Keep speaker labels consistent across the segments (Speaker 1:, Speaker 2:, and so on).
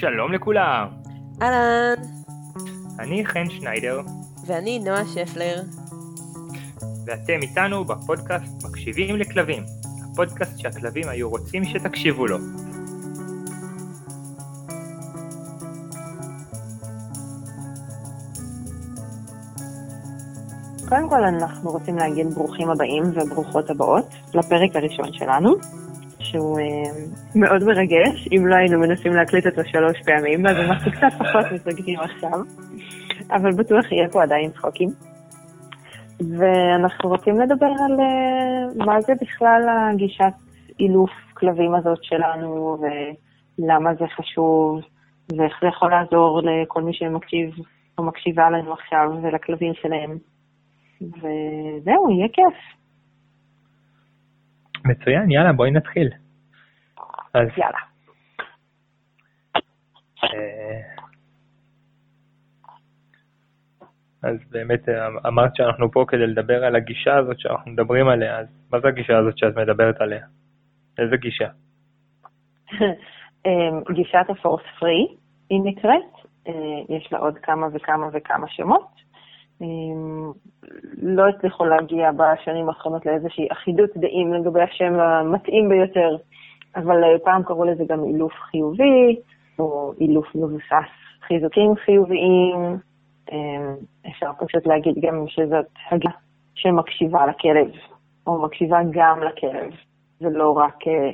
Speaker 1: שלום לכולם,
Speaker 2: אהלן,
Speaker 1: אני חן שניידר,
Speaker 2: ואני נועה שפלר.
Speaker 1: ואתם איתנו בפודקאסט מקשיבים לכלבים, הפודקאסט שהכלבים היו רוצים שתקשיבו לו.
Speaker 3: קודם כל אנחנו רוצים להגיד ברוכים הבאים וברוכות הבאות לפרק הראשון שלנו, שהוא אה, מאוד מרגש, אם לא היינו מנסים להקליט אותו שלוש פעמים, אז אנחנו קצת פחות מתרגשים עכשיו, אבל בטוח יהיה פה עדיין צחוקים. ואנחנו רוצים לדבר על אה, מה זה בכלל הגישת אילוף כלבים הזאת שלנו, ולמה זה חשוב, ואיך זה יכול לעזור לכל מי שמקשיב או מקשיבה לנו עכשיו ולכלבים שלהם. וזהו, יהיה כיף.
Speaker 1: מצוין, יאללה בואי נתחיל. אז,
Speaker 3: יאללה.
Speaker 1: אה, אז באמת אה, אמרת שאנחנו פה כדי לדבר על הגישה הזאת שאנחנו מדברים עליה, אז מה זה הגישה הזאת שאת מדברת עליה? איזה גישה?
Speaker 3: אמ, גישת הפורס פרי היא נקראת, אה, יש לה עוד כמה וכמה וכמה שמות. אמ, לא הצליחו להגיע בשנים האחרונות לאיזושהי אחידות דעים לגבי השם המתאים ביותר, אבל אה, פעם קראו לזה גם אילוף חיובי, או אילוף מבוסס חיזוקים חיוביים. אמ, אפשר פשוט להגיד גם שזאת הגישה שמקשיבה לכלב, או מקשיבה גם לכלב, ולא רק אה,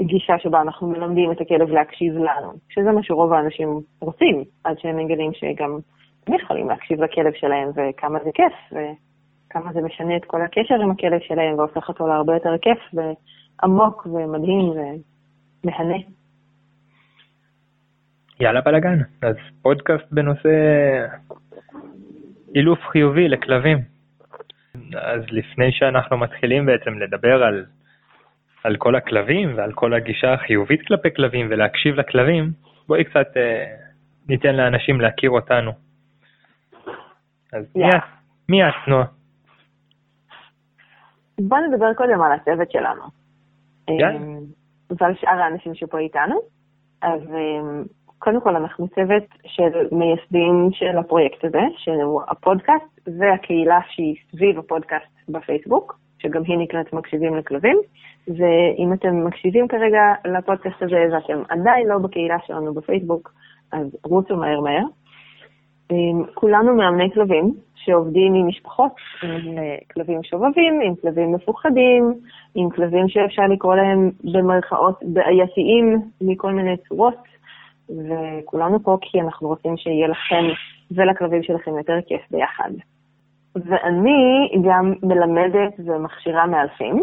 Speaker 3: גישה שבה אנחנו מלמדים את הכלב להקשיב לנו, שזה מה שרוב האנשים רוצים, עד שהם מגלים שגם הם יכולים להקשיב לכלב שלהם, וכמה זה כיף, וכמה זה משנה את כל הקשר עם הכלב שלהם, והופך אותו להרבה יותר כיף, ועמוק, ומדהים, ומהנה.
Speaker 1: יאללה בלאגן, אז פודקאסט בנושא אילוף חיובי לכלבים. אז לפני שאנחנו מתחילים בעצם לדבר על, על כל הכלבים ועל כל הגישה החיובית כלפי כלבים ולהקשיב לכלבים, בואי קצת אה, ניתן לאנשים להכיר אותנו. אז מי. את? מי את, נועה?
Speaker 3: בואו נדבר קודם על הצוות שלנו.
Speaker 1: יאללה.
Speaker 3: אמ, ועל שאר האנשים שפה איתנו. אז אמ, קודם כל אנחנו צוות של מייסדים של הפרויקט הזה, שהוא הפודקאסט והקהילה שהיא סביב הפודקאסט בפייסבוק, שגם היא נקראת מקשיבים לכלבים. ואם אתם מקשיבים כרגע לפודקאסט הזה ואתם עדיין לא בקהילה שלנו בפייסבוק, אז רוצו מהר מהר. אמ, כולנו מאמני כלבים שעובדים עם משפחות, עם אה, כלבים שובבים, עם כלבים מפוחדים, עם כלבים שאפשר לקרוא להם במרכאות בעייתיים מכל מיני צורות, וכולנו פה כי אנחנו רוצים שיהיה לכם ולכלבים שלכם יותר כיף ביחד. ואני גם מלמדת ומכשירה מאלפים.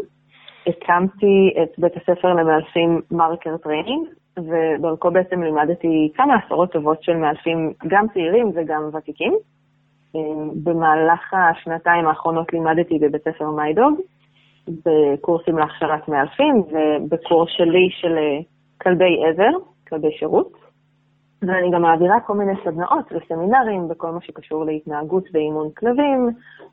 Speaker 3: הקמתי את בית הספר למאלפים Marker Training, ודרכו בעצם לימדתי כמה עשרות טובות של מאלפים, גם צעירים וגם ותיקים. במהלך השנתיים האחרונות לימדתי בבית ספר My Dog, בקורסים להכשרת מאלפים ובקורס שלי של אה, כלבי עזר, כלבי שירות. ואני גם מעבירה כל מיני סדנאות וסמינרים בכל מה שקשור להתנהגות ואימון כלבים,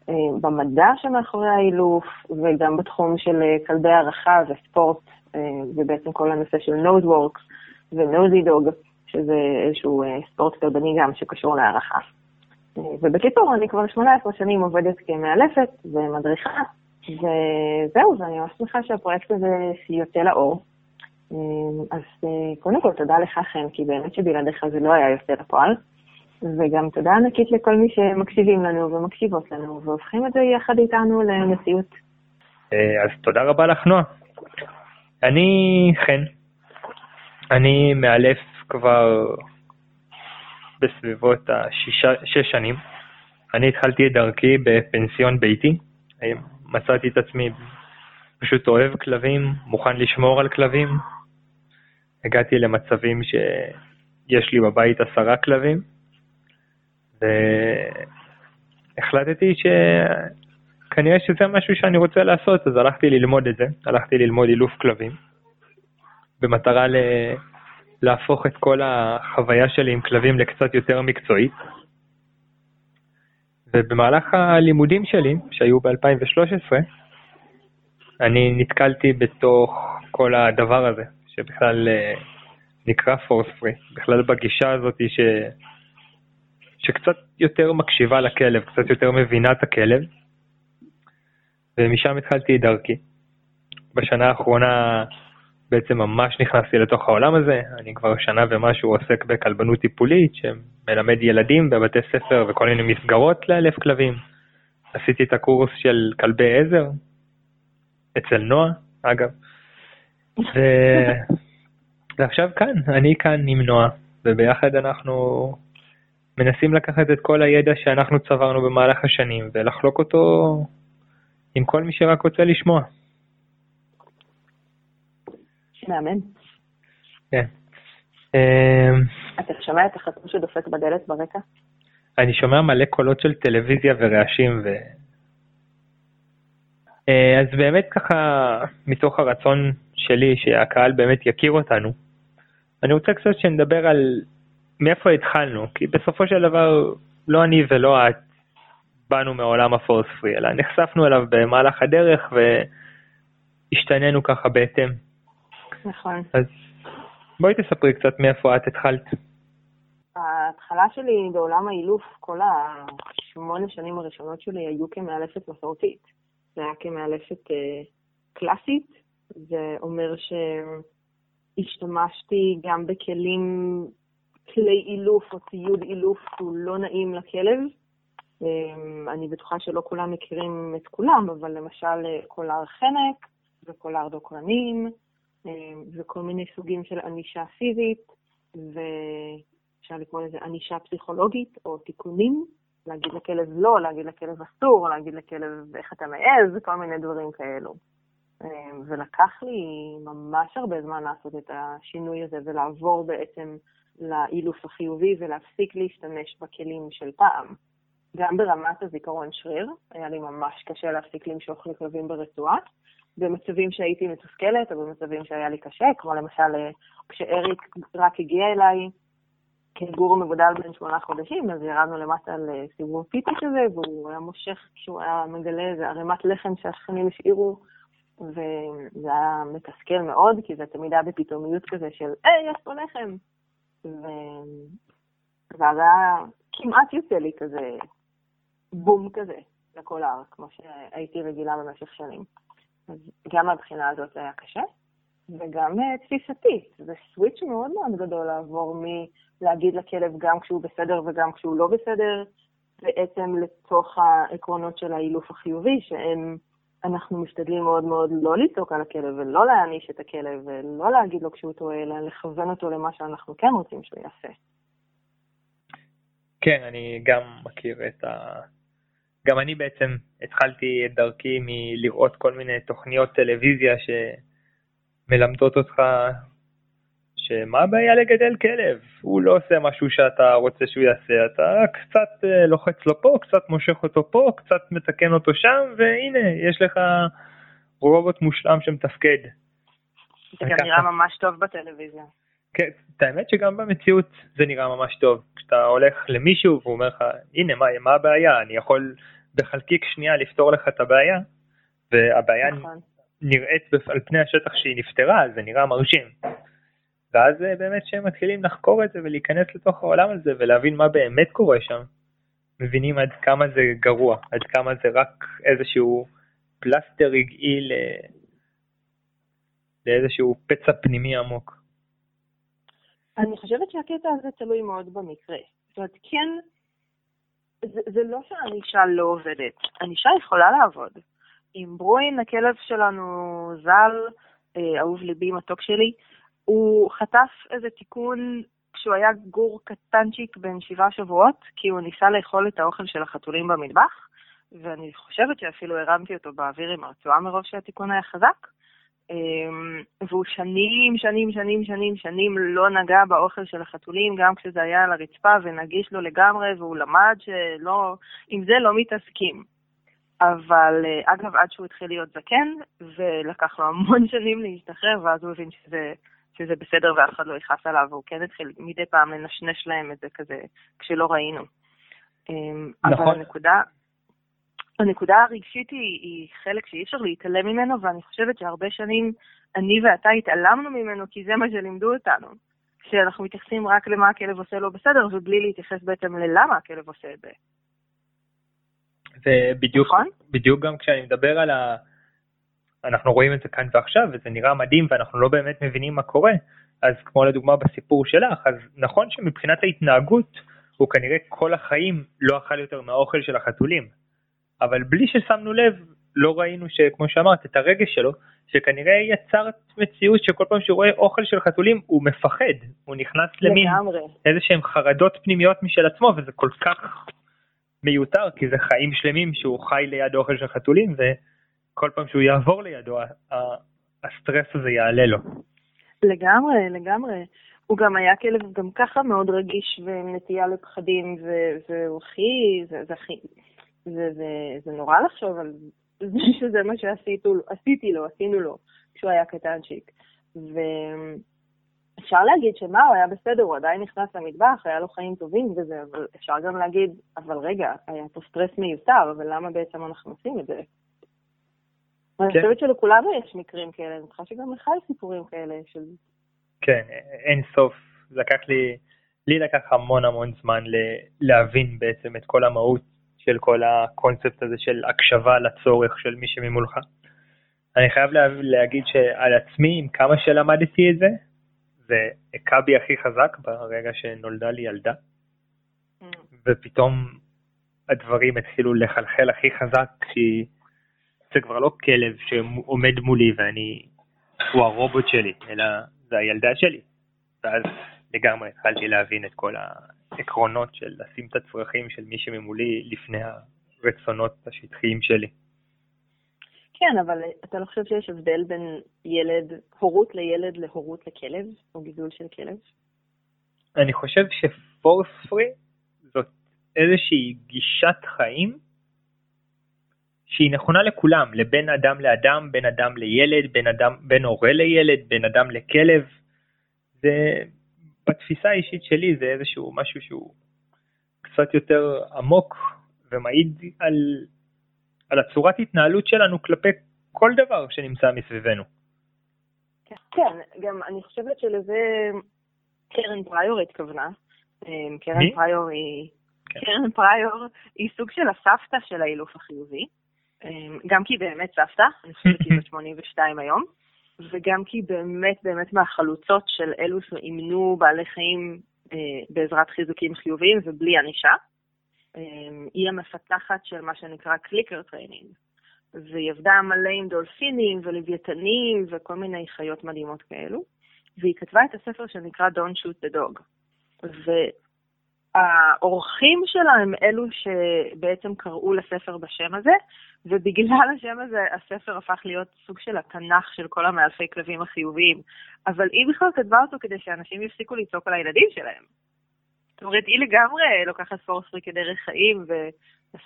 Speaker 3: אה, במדע שמאחורי האילוף, וגם בתחום של אה, כלבי הערכה וספורט, ובעצם כל הנושא של נודוורקס ונוזי דוג, שזה איזשהו ספורט כלבני גם שקשור להערכה. ובקיצור, אני כבר 18 שנים עובדת כמאלפת ומדריכה, וזהו, ואני ממש שמחה שהפרויקט הזה יוצא לאור. אה, אז אה, קודם כל תודה לך חן, כי באמת שבלעדיך זה לא היה יוצא לפועל. וגם תודה ענקית לכל מי שמקשיבים לנו ומקשיבות לנו, והופכים את זה יחד איתנו למציאות.
Speaker 1: אה, אז תודה רבה לך, נועה. אני חן. אני מאלף כבר בסביבות השש שנים. אני התחלתי את דרכי בפנסיון ביתי. אה, מצאתי את עצמי פשוט אוהב כלבים, מוכן לשמור על כלבים. הגעתי למצבים שיש לי בבית עשרה כלבים, והחלטתי שכנראה שזה משהו שאני רוצה לעשות, אז הלכתי ללמוד את זה, הלכתי ללמוד אילוף כלבים, במטרה ל... להפוך את כל החוויה שלי עם כלבים לקצת יותר מקצועית. ובמהלך הלימודים שלי, שהיו ב-2013, אני נתקלתי בתוך כל הדבר הזה, שבכלל אה, נקרא פורס פרי, בכלל בגישה הזאת ש... שקצת יותר מקשיבה לכלב, קצת יותר מבינה את הכלב, ומשם התחלתי את דרכי. בשנה האחרונה בעצם ממש נכנסתי לתוך העולם הזה, אני כבר שנה ומשהו עוסק בכלבנות טיפולית, שמלמד ילדים בבתי ספר וכל מיני מסגרות לאלף כלבים. עשיתי את הקורס של כלבי עזר, אצל נועה, אגב. ו... ועכשיו כאן, אני כאן עם נועה, וביחד אנחנו מנסים לקחת את כל הידע שאנחנו צברנו במהלך השנים ולחלוק אותו עם כל מי שרק רוצה לשמוע.
Speaker 3: מאמן.
Speaker 1: כן. אמ,
Speaker 3: אתה שומע את החתום שדופק בדלת ברקע?
Speaker 1: אני שומע מלא קולות של טלוויזיה ורעשים ו... אה, אז באמת ככה, מתוך הרצון שלי שהקהל באמת יכיר אותנו, אני רוצה קצת שנדבר על מאיפה התחלנו, כי בסופו של דבר לא אני ולא את באנו מעולם הפורס פרי, אלא נחשפנו אליו במהלך הדרך והשתננו ככה בהתאם.
Speaker 3: נכון.
Speaker 1: אז בואי תספרי קצת מאיפה את התחלת.
Speaker 3: ההתחלה שלי בעולם האילוף, כל השמונה שנים הראשונות שלי היו כמאלפת מסורתית. זה היה כמאלפת אה, קלאסית, זה אומר שהשתמשתי גם בכלים, כלי אילוף או ציוד אילוף שהוא לא נעים לכלב. אה, אני בטוחה שלא כולם מכירים את כולם, אבל למשל אה, קולר חנק וקולר דוקרנים, וכל מיני סוגים של ענישה פיזית, ואפשר לקרוא לזה ענישה פסיכולוגית או תיקונים, להגיד לכלב לא, להגיד לכלב אסור, להגיד לכלב איך אתה מעז, כל מיני דברים כאלו. אה, ולקח לי ממש הרבה זמן לעשות את השינוי הזה ולעבור בעצם לאילוף החיובי ולהפסיק להשתמש בכלים של פעם. גם ברמת הזיכרון שריר, היה לי ממש קשה להפסיק למשוך לכלבים ברצועה, במצבים שהייתי מתוסכלת, או במצבים שהיה לי קשה, כמו למשל אה, כשאריק רק הגיע אליי כגור מבודל בן שמונה חודשים, אז ירדנו למטה על אה, סיבוב פיפי כזה, והוא היה מושך כשהוא היה מגלה איזה ערימת לחם שהשכנים השאירו, וזה היה מתסכל מאוד, כי זה תמיד היה בפתאומיות כזה של, היי, יש פה לחם! ו... ואז היה כמעט יוצא לי כזה בום כזה לכל הארץ, כמו שהייתי רגילה במשך שנים. אז גם מהבחינה הזאת זה היה קשה, וגם uh, תפיסתית. זה סוויץ' מאוד מאוד גדול לעבור מלהגיד לכלב גם כשהוא בסדר וגם כשהוא לא בסדר, בעצם לתוך העקרונות של האילוף החיובי, שהם, אנחנו משתדלים מאוד מאוד לא לצעוק על הכלב ולא להעניש את הכלב ולא להגיד לו כשהוא טועה, אלא לכוון אותו למה שאנחנו כן רוצים שהוא יעשה.
Speaker 1: כן, אני גם מכיר את ה... גם אני בעצם התחלתי את דרכי מלראות כל מיני תוכניות טלוויזיה שמלמדות אותך שמה הבעיה לגדל כלב? הוא לא עושה משהו שאתה רוצה שהוא יעשה, אתה רק קצת אה, לוחץ לו פה, קצת מושך אותו פה, קצת מתקן אותו שם, והנה, יש לך רובוט מושלם שמתפקד.
Speaker 3: זה גם נראה ממש טוב בטלוויזיה.
Speaker 1: כן, את האמת שגם במציאות זה נראה ממש טוב. כשאתה הולך למישהו והוא אומר לך, הנה, מה, מה הבעיה? אני יכול בחלקיק שנייה לפתור לך את הבעיה, והבעיה נכון. נראית על פני השטח שהיא נפתרה, זה נראה מרשים. ואז אה, באמת שהם מתחילים לחקור את זה ולהיכנס לתוך העולם הזה ולהבין מה באמת קורה שם, מבינים עד כמה זה גרוע, עד כמה זה רק איזשהו פלסטר רגעי לאיזשהו פצע פנימי עמוק.
Speaker 3: אני חושבת שהקטע הזה תלוי מאוד במקרה. זאת אומרת, כן, זה, זה לא שהענישה לא עובדת, ענישה יכולה לעבוד. עם ברואין, הכלב שלנו ז"ל, אה, אהוב ליבי, מתוק שלי, הוא חטף איזה תיקון כשהוא היה גור קטנצ'יק בן שבעה שבועות, כי הוא ניסה לאכול את האוכל של החתולים במטבח, ואני חושבת שאפילו הרמתי אותו באוויר עם הרצועה מרוב שהתיקון היה חזק. אמ, והוא שנים, שנים, שנים, שנים, שנים לא נגע באוכל של החתולים, גם כשזה היה על הרצפה ונגיש לו לגמרי, והוא למד שלא, עם זה לא מתעסקים. אבל אה, אגב, עד שהוא התחיל להיות זקן, ולקח לו המון שנים להשתחרר, ואז הוא הבין שזה, שזה בסדר ואף אחד לא יכעס עליו, והוא כן התחיל מדי פעם לנשנש להם את זה כזה, כשלא ראינו. אמ, נכון. אבל הנקודה, הנקודה הרגשית היא, היא חלק שאי אפשר להתעלם ממנו, ואני חושבת שהרבה שנים אני ואתה התעלמנו ממנו, כי זה מה שלימדו אותנו. שאנחנו מתייחסים רק למה הכלב עושה לא בסדר, ובלי להתייחס בעצם ללמה הכלב עושה את זה.
Speaker 1: ובדיוק
Speaker 3: נכון?
Speaker 1: בדיוק גם כשאני מדבר על ה... אנחנו רואים את זה כאן ועכשיו, וזה נראה מדהים, ואנחנו לא באמת מבינים מה קורה. אז כמו לדוגמה בסיפור שלך, אז נכון שמבחינת ההתנהגות, הוא כנראה כל החיים לא אכל יותר מהאוכל של החתולים. אבל בלי ששמנו לב, לא ראינו שכמו שאמרת, את הרגש שלו, שכנראה יצר מציאות שכל פעם שהוא רואה אוכל של חתולים הוא מפחד, הוא נכנס למין. איזה שהם חרדות פנימיות משל עצמו וזה כל כך מיותר כי זה חיים שלמים שהוא חי ליד אוכל של חתולים וכל פעם שהוא יעבור לידו הסטרס הזה יעלה לו.
Speaker 3: לגמרי, לגמרי. הוא גם היה כלב גם ככה מאוד רגיש ונטייה לפחדים, והוא הכי, זה, זה הכי, זה, זה, זה נורא לחשוב על זה שזה מה שעשיתי לו, עשינו לו, כשהוא היה קטנצ'יק. ואפשר להגיד שמה, הוא היה בסדר, הוא עדיין נכנס למטבח, היה לו חיים טובים וזה, אבל אפשר גם להגיד, אבל רגע, היה פה סטרס מיותר, אבל למה בעצם אנחנו עושים את זה? אני
Speaker 1: כן.
Speaker 3: חושבת שלכולנו יש מקרים כאלה, אני חושבת שגם לך יש סיפורים כאלה של
Speaker 1: כן, אין סוף. לקח לי, לי לקח המון המון זמן ל- להבין בעצם את כל המהות של כל הקונספט הזה של הקשבה לצורך של מי שממולך. אני חייב לה, להגיד שעל עצמי, עם כמה שלמדתי את זה, זה הכה בי הכי חזק ברגע שנולדה לי ילדה, ופתאום הדברים התחילו לחלחל הכי חזק, כי זה כבר לא כלב שעומד מולי ואני, הוא הרובוט שלי, אלא זה הילדה שלי. ואז לגמרי התחלתי להבין את כל העקרונות של לשים את הצרכים של מי שממולי לפני הרצונות השטחיים שלי.
Speaker 3: כן, אבל אתה לא חושב שיש הבדל בין ילד, הורות לילד להורות לכלב, או גידול של כלב?
Speaker 1: אני חושב שפורס פרי זאת איזושהי גישת חיים שהיא נכונה לכולם, לבין אדם לאדם, בין אדם לילד, בין, אדם, בין הורה לילד, בין אדם לכלב. זה, בתפיסה האישית שלי זה איזשהו משהו שהוא קצת יותר עמוק ומעיד על, על הצורת התנהלות שלנו כלפי כל דבר שנמצא מסביבנו.
Speaker 3: כן, גם אני חושבת שלזה קרן פריור התכוונה. אמ, קרן
Speaker 1: מי?
Speaker 3: פריור היא...
Speaker 1: כן.
Speaker 3: קרן פריור היא סוג של הסבתא של האילוף החיובי. אמ, גם כי באמת סבתא, אני חושבת שהיא בת 82 היום, וגם כי באמת באמת מהחלוצות של אלו שאימנו בעלי חיים אה, בעזרת חיזוקים חיוביים ובלי ענישה. אמ, היא המפתחת של מה שנקרא clicker training. והיא עבדה מלא עם דולפינים ולוויתנים וכל מיני חיות מדהימות כאלו. והיא כתבה את הספר שנקרא Don't Shoot the Dog. והאורחים שלה הם אלו שבעצם קראו לספר בשם הזה, ובגלל השם הזה הספר הפך להיות סוג של התנ"ך של כל המאלפי כלבים החיוביים. אבל היא בכלל כתבה אותו כדי שאנשים יפסיקו לצעוק על הילדים שלהם. זאת אומרת, היא לגמרי לוקחת פורספרי כדרך חיים,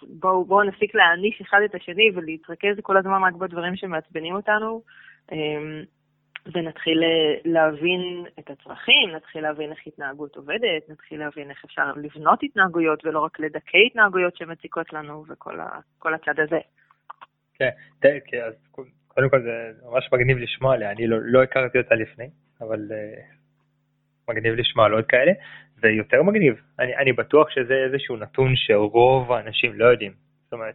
Speaker 3: ובואו בואו נפסיק להעניש אחד את השני ולהתרכז כל הזמן רק בדברים שמעצבנים אותנו, אמ, ונתחיל אה, להבין את הצרכים, נתחיל להבין איך התנהגות עובדת, נתחיל להבין איך אפשר לבנות התנהגויות ולא רק לדכא התנהגויות שמציקות לנו וכל ה, הצד הזה.
Speaker 1: כן, כי אז קודם כל זה ממש מגניב לשמוע עליה, אני לא, לא הכרתי אותה לפני, אבל uh, מגניב לשמוע על עוד כאלה, ויותר מגניב, אני, אני בטוח שזה איזשהו נתון שרוב האנשים לא יודעים. זאת אומרת,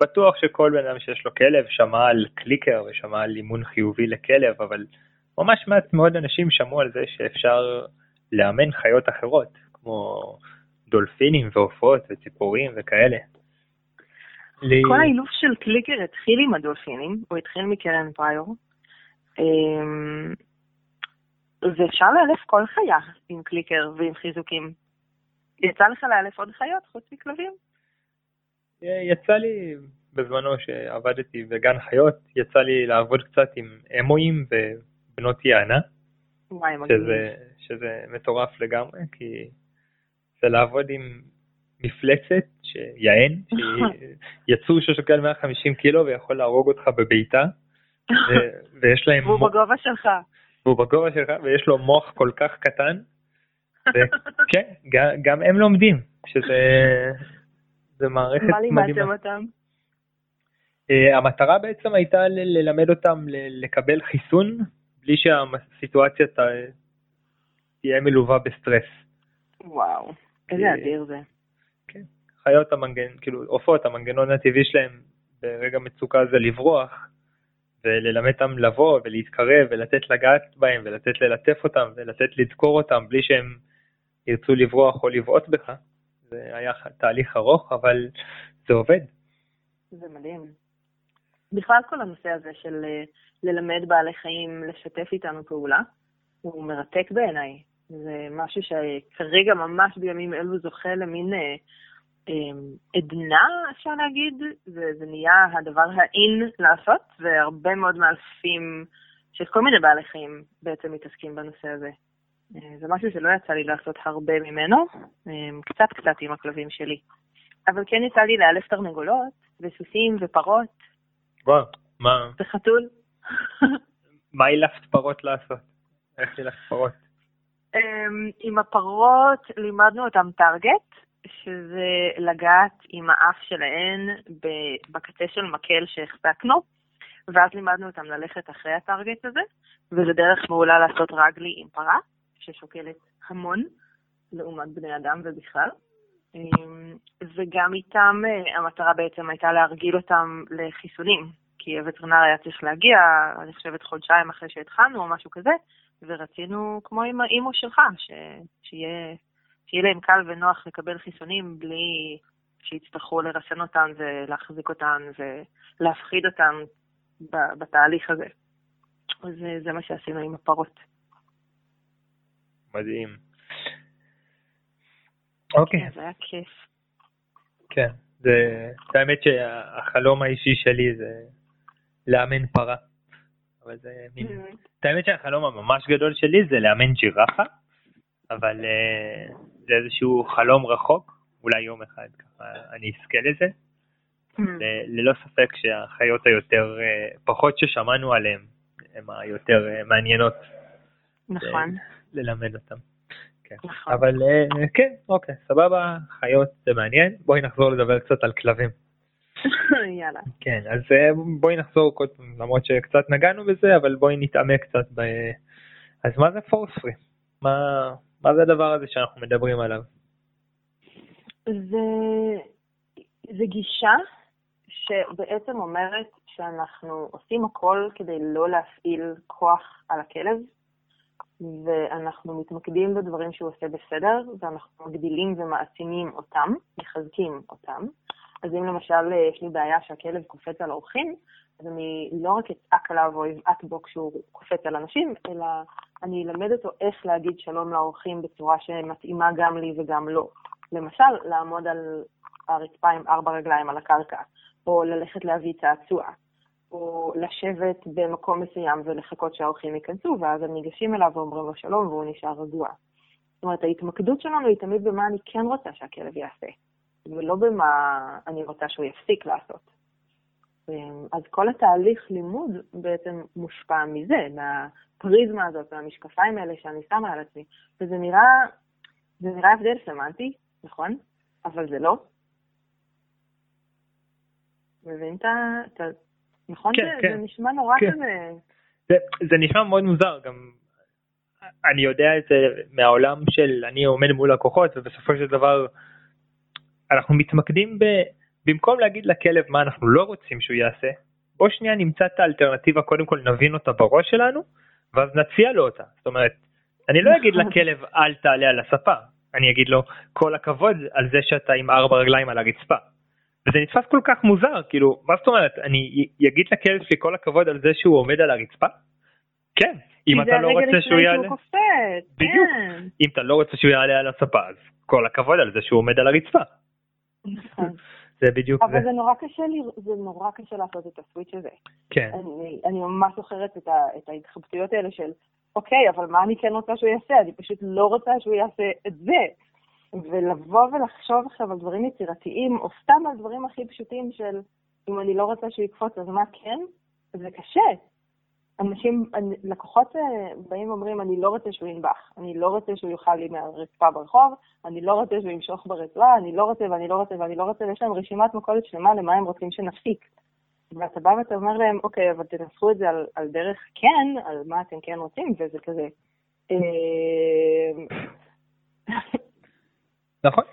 Speaker 1: בטוח שכל בן אדם שיש לו כלב שמע על קליקר ושמע על אימון חיובי לכלב, אבל ממש מעט מאוד אנשים שמעו על זה שאפשר לאמן חיות אחרות, כמו דולפינים ועופות וציפורים וכאלה. לי-
Speaker 3: כל האילוף של קליקר התחיל עם הדולפינים, הוא התחיל מקרן פריור, אמ, ואפשר לאלף כל חיה עם קליקר ועם חיזוקים. יצא לך לאלף עוד חיות חוץ מכלבים?
Speaker 1: יצא לי בזמנו שעבדתי בגן חיות, יצא לי לעבוד קצת עם אמואים ובנות יענה,
Speaker 3: וואי.
Speaker 1: שזה, שזה מטורף לגמרי, כי זה לעבוד עם מפלצת, שהיא יצור ששוקל 150 קילו ויכול להרוג אותך בביתה, ו- ויש להם
Speaker 3: והוא
Speaker 1: מוח,
Speaker 3: בגובה שלך.
Speaker 1: והוא בגובה שלך, ויש לו מוח כל כך קטן, וכן, גם, גם הם לומדים, שזה זה מערכת
Speaker 3: מה
Speaker 1: מדהימה.
Speaker 3: לימדתם אותם?
Speaker 1: Uh, המטרה בעצם הייתה ל- ללמד אותם ל- לקבל חיסון בלי שהסיטואציה ת- תהיה מלווה בסטרס.
Speaker 3: וואו, איזה
Speaker 1: כי-
Speaker 3: אדיר זה.
Speaker 1: חיות המנגן, כאילו עופות, המנגנון הטבעי שלהם ברגע מצוקה זה לברוח, וללמד אותם לבוא ולהתקרב ולתת לגעת בהם ולתת ללטף אותם ולתת לזכור אותם בלי שהם ירצו לברוח או לבעוט בך. זה היה תהליך ארוך, אבל זה עובד.
Speaker 3: זה מדהים. בכלל כל הנושא הזה של אה, ללמד בעלי חיים לשתף איתנו פעולה, הוא מרתק בעיניי. זה משהו שכרגע ממש בימים אלו זוכה למין אה, אה, עדנה, אפשר להגיד. זה, זה נהיה הדבר האין לעשות, והרבה מאוד מאלפים של כל מיני בעלי חיים בעצם מתעסקים בנושא הזה. אה, זה משהו שלא יצא לי לעשות הרבה ממנו, אה, קצת קצת עם הכלבים שלי. אבל כן יצא לי לאלף תרנגולות, וסוסים ופרות,
Speaker 1: וואו, מה,
Speaker 3: וחתול.
Speaker 1: מה אילפת פרות לעשות? איך אילפת פרות?
Speaker 3: אמ, עם הפרות לימדנו אותם טארגט, שזה לגעת עם האף שלהן בקצה של מקל שהחזקנו, ואז לימדנו אותם ללכת אחרי הטארגט הזה, וזו דרך מעולה לעשות רגלי עם פרה, ששוקלת המון, לעומת בני אדם ובכלל. אמ, וגם איתם אה, המטרה בעצם הייתה להרגיל אותם לחיסונים, כי הווטרינר היה צריך להגיע, אני חושבת חודשיים אחרי שהתחלנו או משהו כזה, ורצינו, כמו עם האימו שלך, ש... שיהיה... שיהיה להם קל ונוח לקבל חיסונים בלי שיצטרכו לרסן אותן ולהחזיק אותן ולהפחיד אותן ב- בתהליך הזה. אז זה, זה מה שעשינו עם הפרות.
Speaker 1: מדהים. אוקיי,
Speaker 3: זה היה כיף.
Speaker 1: כן. זה, זה האמת שהחלום האישי שלי זה לאמן פרה. אבל זה מין... את האמת שהחלום הממש גדול שלי זה לאמן ג'ירפה, אבל אה, זה איזשהו חלום רחוק, אולי יום אחד ככה אני אזכה לזה. ל- ללא ספק שהחיות היותר, אה, פחות ששמענו עליהן, הן היותר אה, מעניינות
Speaker 3: נכון,
Speaker 1: ללמד אותן. כן.
Speaker 3: נכון.
Speaker 1: אבל אה, כן, אוקיי, סבבה, חיות זה מעניין. בואי נחזור לדבר קצת על כלבים.
Speaker 3: יאללה.
Speaker 1: כן, אז אה, בואי נחזור כל פעם, למרות שקצת נגענו בזה, אבל בואי נתעמק קצת ב... אז מה זה פורס פרי? מה, מה זה הדבר הזה שאנחנו מדברים עליו?
Speaker 3: זה, זה גישה שבעצם אומרת שאנחנו עושים הכל כדי לא להפעיל כוח על הכלב, ואנחנו מתמקדים בדברים שהוא עושה בסדר, ואנחנו מגדילים ומעצימים אותם, מחזקים אותם. אז אם למשל יש לי בעיה שהכלב קופץ על אורחים, אז אני לא רק אצעק עליו או אבעט בו כשהוא קופץ על אנשים, אלא אני אלמד אותו איך להגיד שלום לאורחים בצורה שמתאימה גם לי וגם לו. למשל, לעמוד על הרצפה עם ארבע רגליים על הקרקע, או ללכת להביא צעצוע, או לשבת במקום מסוים ולחכות שהאורחים ייכנסו, ואז הם ניגשים אליו ואומרים לו שלום והוא נשאר רגוע. זאת אומרת, ההתמקדות שלנו היא תמיד במה אני כן רוצה שהכלב יעשה, ולא במה אני רוצה שהוא יפסיק לעשות. אז כל התהליך לימוד בעצם מושפע מזה, מהפריזמה הזאת, מהמשקפיים האלה שאני שמה על עצמי. וזה נראה, זה נראה הבדל סמנטי, נכון? אבל זה לא. מבין את ה... נכון?
Speaker 1: כן,
Speaker 3: זה,
Speaker 1: כן.
Speaker 3: זה נשמע נורא
Speaker 1: כן.
Speaker 3: כזה...
Speaker 1: זה, זה נשמע מאוד מוזר, גם אני יודע את זה מהעולם של אני עומד מול לקוחות, ובסופו של דבר אנחנו מתמקדים ב... במקום להגיד לכלב מה אנחנו לא רוצים שהוא יעשה, בוא שנייה נמצא את האלטרנטיבה, קודם כל נבין אותה בראש שלנו, ואז נציע לו אותה. זאת אומרת, אני לא אגיד
Speaker 3: נכון.
Speaker 1: לכלב אל תעלה על הספה, אני אגיד לו כל הכבוד על זה שאתה עם ארבע רגליים על הרצפה. וזה נתפס כל כך מוזר, כאילו, מה זאת אומרת, אני אגיד לכלב שלי כל הכבוד על זה שהוא עומד על הרצפה? כן, אם אתה לא רוצה שהוא יעלה,
Speaker 3: קופץ,
Speaker 1: בדיוק.
Speaker 3: כן.
Speaker 1: אם אתה לא רוצה שהוא יעלה על הספה, אז כל הכבוד על זה שהוא עומד על הרצפה.
Speaker 3: נכון.
Speaker 1: זה בדיוק
Speaker 3: אבל
Speaker 1: זה.
Speaker 3: זה נורא קשה, לי- זה נורא קשה לעשות את הסוויץ' הזה.
Speaker 1: כן,
Speaker 3: אני, אני ממש זוכרת את, ה, את ההתחבטויות האלה של, אוקיי, אבל מה אני כן רוצה שהוא יעשה? אני פשוט לא רוצה שהוא יעשה את זה. ולבוא ולחשוב עכשיו על דברים יצירתיים, או סתם על דברים הכי פשוטים של, אם אני לא רוצה שהוא יקפוץ, אז מה כן? זה קשה. אנשים, לקוחות אה, באים ואומרים, אני לא רוצה שהוא ינבח, אני לא רוצה שהוא יאכל לי מהרצפה ברחוב, אני לא רוצה שהוא ימשוך ברצועה, אני לא רוצה ואני לא רוצה ואני לא רוצה, ויש להם רשימת מכולת שלמה למה הם רוצים שנפסיק. ואתה בא ואתה אומר להם, אוקיי, אבל תנסחו את זה על, על דרך כן, על מה אתם כן רוצים, וזה כזה, אה,
Speaker 1: נכון.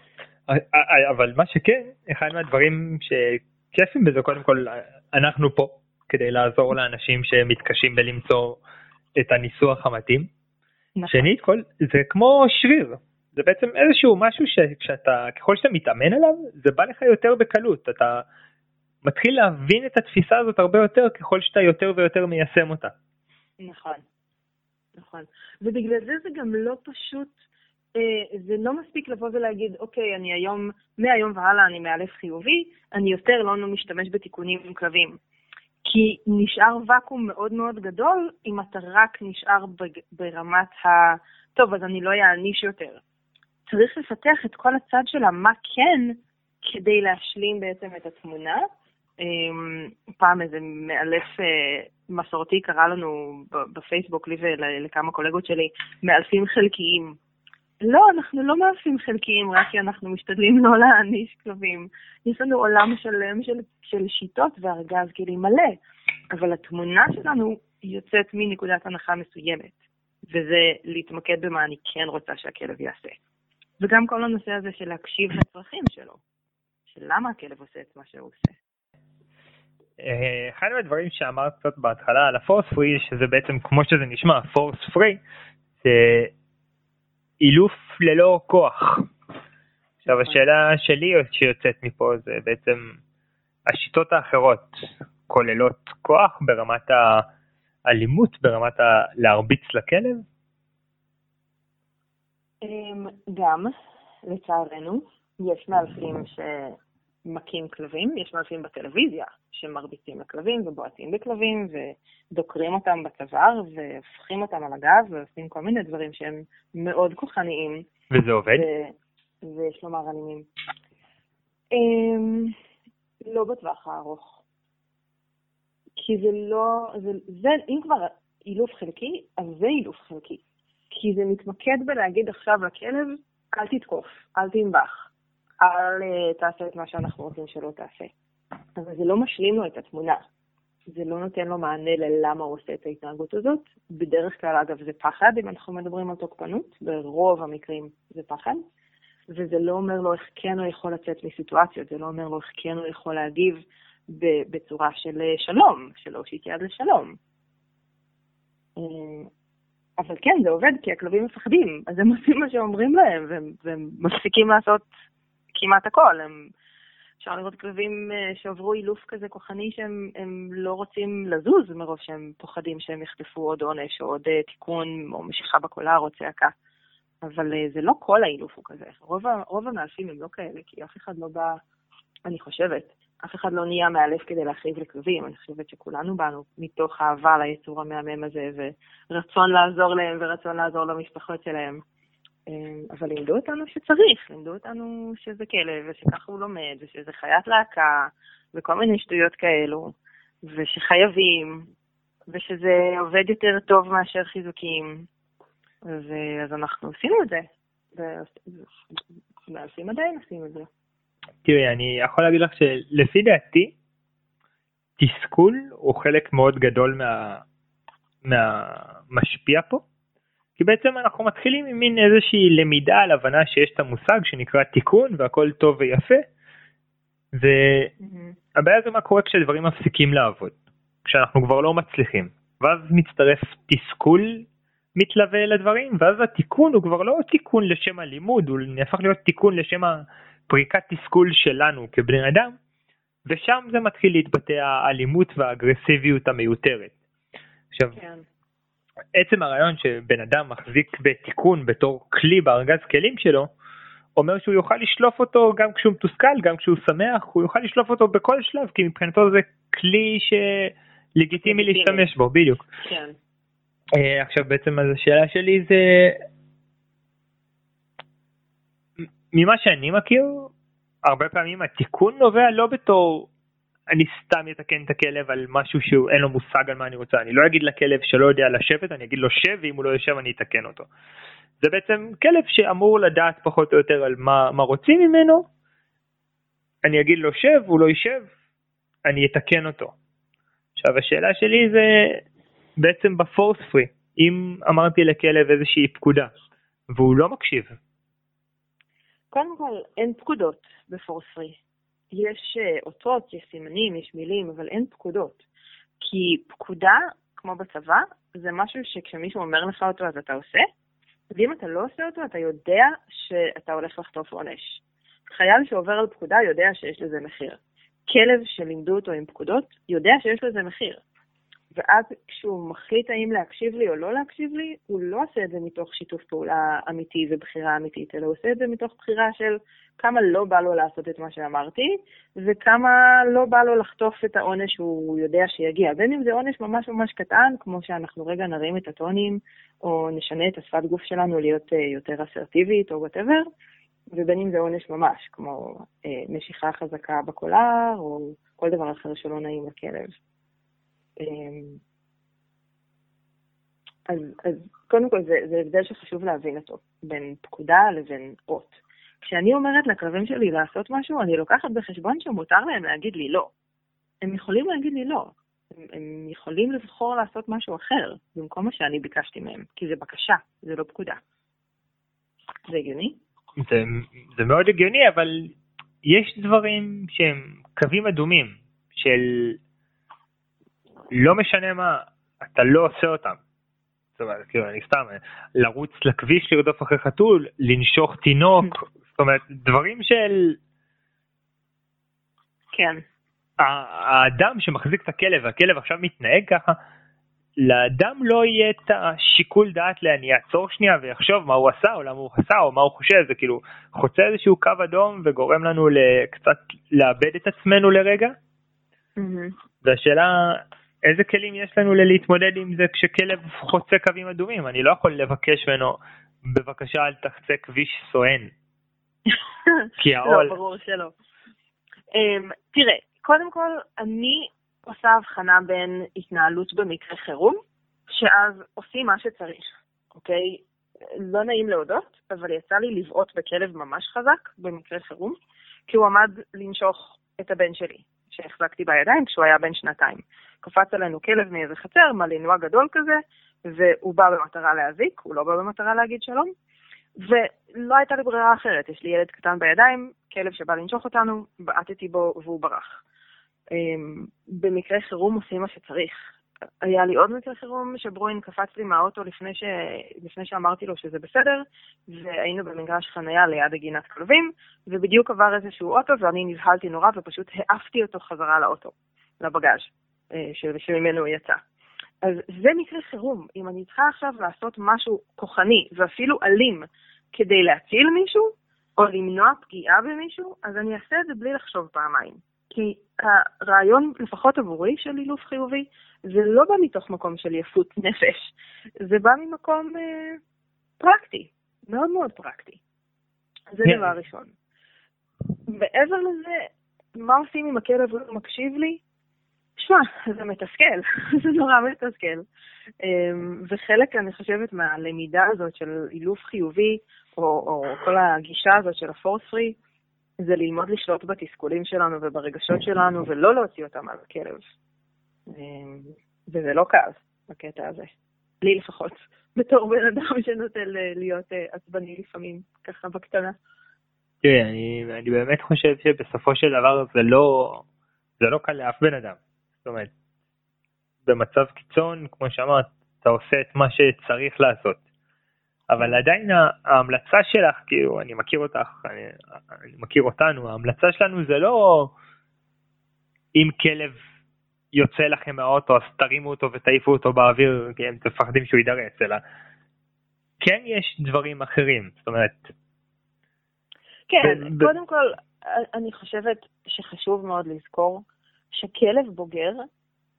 Speaker 1: אבל מה שכן, אחד מהדברים שכיפים בזה, קודם כל, אנחנו פה כדי לעזור לאנשים שמתקשים בלמצוא את הניסוח המתאים.
Speaker 3: נכון.
Speaker 1: שנית כל, זה כמו שריר, זה בעצם איזשהו משהו שכשאתה, ככל שאתה מתאמן עליו, זה בא לך יותר בקלות, אתה מתחיל להבין את התפיסה הזאת הרבה יותר ככל שאתה יותר ויותר מיישם אותה.
Speaker 3: נכון, נכון. ובגלל זה זה גם לא פשוט, אה, זה לא מספיק לבוא ולהגיד, אוקיי, אני היום, מהיום והלאה אני מאלף חיובי, אני יותר לא משתמש בתיקונים עם כלבים. כי נשאר ואקום מאוד מאוד גדול אם אתה רק נשאר ברמת ה... טוב, אז אני לא אעניש יותר. צריך לפתח את כל הצד של המה כן, כדי להשלים בעצם את התמונה. אמ, פעם איזה מאלף אה, מסורתי קרא לנו בפייסבוק, לי ולכמה קולגות שלי, מאלפים חלקיים. לא, אנחנו לא מאלפים חלקיים רק כי אנחנו משתדלים לא להעניש כלבים. יש לנו עולם שלם של, של שיטות וארגז כלים מלא, אבל התמונה שלנו יוצאת מנקודת הנחה מסוימת, וזה להתמקד במה אני כן רוצה שהכלב יעשה. וגם כל הנושא הזה של להקשיב לצרכים שלו, של למה הכלב עושה את מה שהוא עושה.
Speaker 1: אחד מהדברים שאמרת קצת בהתחלה על הפורס פרי, שזה בעצם כמו שזה נשמע, פורס פרי, זה אילוף ללא כוח. עכשיו
Speaker 3: נכון.
Speaker 1: השאלה שלי שיוצאת מפה זה בעצם השיטות האחרות כוללות כוח ברמת האלימות, ברמת ה... להרביץ לכלב?
Speaker 3: אמ, גם, לצערנו, יש מאלפים שמכים כלבים, יש מאלפים בטלוויזיה שמרביצים לכלבים ובועטים בכלבים ודוקרים אותם בצוואר והופכים אותם על הגב ועושים כל מיני דברים שהם מאוד כוחניים.
Speaker 1: וזה עובד?
Speaker 3: ו... ויש לומר אלימים. אמ, לא בטווח הארוך. כי זה לא, זה, זה, אם כבר אילוף חלקי, אז זה אילוף חלקי. כי זה מתמקד בלהגיד עכשיו לכלב, אל תתקוף, אל תנבח, אל uh, תעשה את מה שאנחנו רוצים שלא תעשה. אבל זה לא משלים לו את התמונה. זה לא נותן לו מענה ללמה הוא עושה את ההתנהגות הזאת. בדרך כלל, אגב, זה פחד, אם אנחנו מדברים על תוקפנות, ברוב המקרים זה פחד. וזה לא אומר לו איך כן הוא יכול לצאת מסיטואציות, זה לא אומר לו איך כן הוא יכול להגיב בצורה של אה, שלום, של להושיט יד לשלום. אה, אבל כן, זה עובד כי הכלבים מפחדים, אז הם עושים מה שאומרים להם, והם, והם מפסיקים לעשות כמעט הכל. הם, אפשר לראות כלבים אה, שעברו אילוף כזה כוחני שהם לא רוצים לזוז מרוב שהם פוחדים שהם יחטפו עוד עונש או עוד תיקון או משיכה בקולר או צעקה. אבל זה לא כל האילוף הוא כזה. רוב, רוב המאלפים הם לא כאלה, כי אף אחד לא בא, אני חושבת, אף אחד לא נהיה מאלף כדי להחריב לכלבים, אני חושבת שכולנו באנו מתוך אהבה ליצור המהמם הזה, ורצון לעזור להם ורצון לעזור למשפחות שלהם. אמ, אבל לימדו אותנו שצריך, לימדו אותנו שזה כלב, ושככה הוא לומד, ושזה חיית להקה, וכל מיני שטויות כאלו, ושחייבים, ושזה עובד יותר טוב מאשר חיזוקים. אז אנחנו עשינו את זה, ומאלפים עדיין עושים את זה.
Speaker 1: תראי, אני יכול להגיד לך שלפי דעתי, תסכול הוא חלק מאוד גדול מה, מהמשפיע פה. כי בעצם אנחנו מתחילים עם מין איזושהי למידה על הבנה שיש את המושג שנקרא תיקון והכל טוב ויפה. והבעיה זה מה קורה כשדברים מפסיקים לעבוד, כשאנחנו כבר לא מצליחים. ואז מצטרף תסכול מתלווה לדברים, ואז התיקון הוא כבר לא תיקון לשם הלימוד, הוא נהפך להיות תיקון לשם פריקת תסכול שלנו כבני אדם, ושם זה מתחיל להתבטא האלימות והאגרסיביות המיותרת. עכשיו, כן. עצם הרעיון שבן אדם מחזיק בתיקון בתור כלי בארגז כלים שלו, אומר שהוא יוכל לשלוף אותו גם כשהוא מתוסכל, גם כשהוא שמח, הוא יוכל לשלוף אותו בכל שלב, כי מבחינתו זה כלי שלגיטימי להשתמש בו, בדיוק.
Speaker 3: כן.
Speaker 1: Uh, עכשיו בעצם אז השאלה שלי זה ממה שאני מכיר, הרבה פעמים התיקון נובע לא בתור אני סתם אתקן את הכלב על משהו שאין לו מושג על מה אני רוצה. אני לא אגיד לכלב שלא יודע לשבת, אני אגיד לו שב, ואם הוא לא יושב אני אתקן אותו. זה בעצם כלב שאמור לדעת פחות או יותר על מה, מה רוצים ממנו, אני אגיד לו שב, הוא לא יישב, אני אתקן אותו. עכשיו השאלה שלי זה בעצם בפורס פרי, אם אמרתי לכלב איזושהי פקודה והוא לא מקשיב?
Speaker 3: קודם כל, אין פקודות בפורספרי. יש אה, אותות, יש סימנים, יש מילים, אבל אין פקודות. כי פקודה, כמו בצבא, זה משהו שכשמישהו אומר לך אותו אז אתה עושה, ואם אתה לא עושה אותו, אתה יודע שאתה הולך לחטוף עונש. חייל שעובר על פקודה יודע שיש לזה מחיר. כלב שלימדו אותו עם פקודות, יודע שיש לזה מחיר. ואז כשהוא מחליט האם להקשיב לי או לא להקשיב לי, הוא לא עושה את זה מתוך שיתוף פעולה אמיתי ובחירה אמיתית, אלא הוא עושה את זה מתוך בחירה של כמה לא בא לו לעשות את מה שאמרתי, וכמה לא בא לו לחטוף את העונש שהוא יודע שיגיע. בין אם זה עונש ממש ממש קטן, כמו שאנחנו רגע נרים את הטונים, או נשנה את השפת גוף שלנו להיות אה, יותר אסרטיבית או whatever, ובין אם זה עונש ממש, כמו אה, משיכה חזקה בקולר, או כל דבר אחר שלא נעים לכלב. אמ, אז, אז קודם כל זה, זה הבדל שחשוב להבין אותו, בין פקודה לבין אות. כשאני אומרת לכלבים שלי לעשות משהו, אני לוקחת בחשבון שמותר להם להגיד לי לא. הם יכולים להגיד לי לא. הם, הם יכולים לבחור לעשות משהו אחר, במקום מה שאני ביקשתי מהם, כי זה בקשה, זה לא פקודה. זה הגיוני?
Speaker 1: זה, זה מאוד הגיוני, אבל יש דברים שהם קווים אדומים של לא משנה מה, אתה לא עושה אותם. זאת אומרת, כאילו, אני סתם, לרוץ לכביש לרדוף אחרי חתול, לנשוך תינוק, זאת אומרת, דברים של...
Speaker 3: כן.
Speaker 1: האדם שמחזיק את הכלב, והכלב עכשיו מתנהג ככה, לאדם לא יהיה את השיקול דעת לאני אעצור שנייה ויחשוב מה הוא עשה או למה הוא עשה או מה הוא חושב, זה כאילו חוצה איזשהו קו אדום וגורם לנו קצת לאבד את עצמנו לרגע. Mm-hmm. והשאלה איזה כלים יש לנו להתמודד עם זה כשכלב חוצה קווים אדומים? אני לא יכול לבקש ממנו, בבקשה אל תחצה כביש סואן.
Speaker 3: כי העול... לא, ברור שלא. Um, תראה, קודם כל, אני עושה הבחנה בין התנהלות במקרה חירום, שאז עושים מה שצריך, אוקיי? לא נעים להודות, אבל יצא לי לבעוט בכלב ממש חזק במקרה חירום, כי הוא עמד לנשוך את הבן שלי, שהחזקתי בידיים כשהוא היה בן שנתיים. קפץ עלינו כלב מאיזה חצר, מלינוע גדול כזה, והוא בא במטרה להזיק, הוא לא בא במטרה להגיד שלום. ולא הייתה לי ברירה אחרת, יש לי ילד קטן בידיים, כלב שבא לנשוך אותנו, בעטתי בו והוא ברח. אמ, במקרה חירום עושים מה שצריך. היה לי עוד מקרה חירום שברוין קפץ לי מהאוטו לפני, ש... לפני שאמרתי לו שזה בסדר, והיינו במגרש חניה ליד הגינת כלבים, ובדיוק עבר איזשהו אוטו ואני נבהלתי נורא ופשוט העפתי אותו חזרה לאוטו, לבגאז'. אה, שממנו הוא יצא. אז זה מקרה חירום. אם אני צריכה עכשיו לעשות משהו כוחני ואפילו אלים כדי להציל מישהו, או למנוע פגיעה במישהו, אז אני אעשה את זה בלי לחשוב פעמיים. כי הרעיון, לפחות עבורי, של אילוף חיובי, זה לא בא מתוך מקום של יפות נפש, זה בא ממקום אה, פרקטי, מאוד מאוד פרקטי. זה yeah. דבר ראשון. מעבר לזה, מה עושים אם הכלב לא מקשיב לי? שמע, זה מתסכל, זה נורא מתסכל. אמ, וחלק, אני חושבת, מהלמידה הזאת של אילוף חיובי, או, או כל הגישה הזאת של הפורס פרי, זה ללמוד לשלוט בתסכולים שלנו וברגשות שלנו, ולא להוציא אותם על הכלב. אמ, וזה לא קל, בקטע הזה. לי לפחות, בתור בן אדם שנוטה להיות אה, עצבני לפעמים, ככה בקטנה.
Speaker 1: תראי, אני, אני באמת חושב שבסופו של דבר זה לא, זה לא קל לאף בן אדם. זאת אומרת, במצב קיצון, כמו שאמרת, אתה עושה את מה שצריך לעשות. אבל עדיין ההמלצה שלך, כאילו, אני מכיר אותך, אני, אני מכיר אותנו, ההמלצה שלנו זה לא אם כלב יוצא לכם מהאוטו, אז תרימו אותו ותעיפו אותו באוויר, כי הם תפחדים שהוא יידרס, אלא כן יש דברים אחרים, זאת אומרת...
Speaker 3: כן, קודם כל, אני חושבת שחשוב מאוד לזכור שכלב בוגר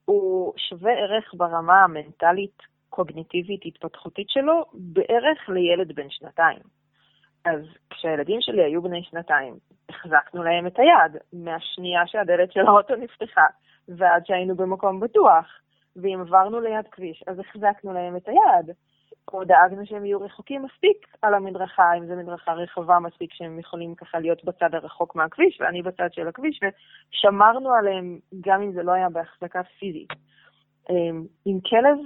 Speaker 3: הוא שווה ערך ברמה המנטלית, קוגניטיבית, התפתחותית שלו, בערך לילד בן שנתיים. אז כשהילדים שלי היו בני שנתיים, החזקנו להם את היד מהשנייה שהדלת של האוטו נפתחה ועד שהיינו במקום בטוח. ואם עברנו ליד כביש, אז החזקנו להם את היד. או דאגנו שהם יהיו רחוקים מספיק על המדרכה, אם זו מדרכה רחבה מספיק שהם יכולים ככה להיות בצד הרחוק מהכביש ואני בצד של הכביש, ושמרנו עליהם גם אם זה לא היה בהחזקה פיזית. אמ, עם כלב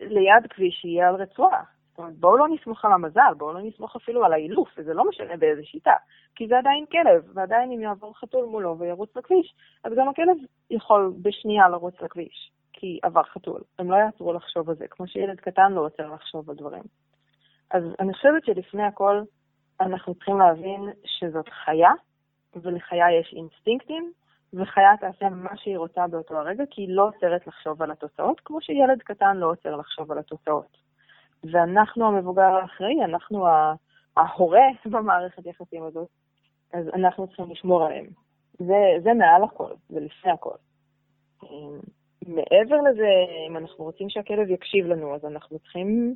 Speaker 3: ליד כביש יהיה על רצועה. זאת אומרת, בואו לא נסמוך על המזל, בואו לא נסמוך אפילו על האילוף, וזה לא משנה באיזה שיטה, כי זה עדיין כלב, ועדיין אם יעבור חתול מולו וירוץ לכביש, אז גם הכלב יכול בשנייה לרוץ לכביש, כי עבר חתול. הם לא יעצרו לחשוב על זה, כמו שילד קטן לא עוצר לחשוב על דברים. אז אני חושבת שלפני הכל, אנחנו צריכים להבין שזאת חיה, ולחיה יש אינסטינקטים, וחיה תעשה מה שהיא רוצה באותו הרגע, כי היא לא עוצרת לחשוב על התוצאות, כמו שילד קטן לא עוצר לחשוב על התוצאות. ואנחנו המבוגר האחראי, אנחנו ההורה במערכת יחסים הזאת, אז אנחנו צריכים לשמור עליהם. זה, זה מעל הכל, זה לפני הכל. מעבר לזה, אם אנחנו רוצים שהכלב יקשיב לנו, אז אנחנו צריכים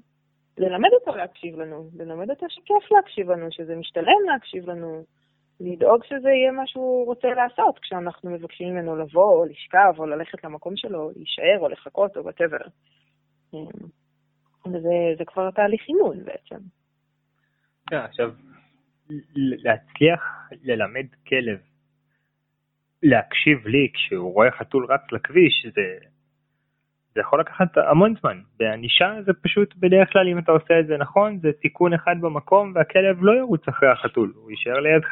Speaker 3: ללמד אותו להקשיב לנו, ללמד אותו שכיף להקשיב לנו, שזה משתלם להקשיב לנו, לדאוג שזה יהיה מה שהוא רוצה לעשות כשאנחנו מבקשים ממנו לבוא, או לשכב, או ללכת למקום שלו, להישאר, או לחכות, או וואטאבר. וזה כבר תהליך אימון בעצם.
Speaker 1: עכשיו, להצליח ללמד כלב להקשיב לי כשהוא רואה חתול רץ לכביש, זה, זה יכול לקחת המון זמן. בענישה זה פשוט בדרך כלל אם אתה עושה את זה נכון, זה תיקון אחד במקום והכלב לא ירוץ אחרי החתול, הוא יישאר לידך.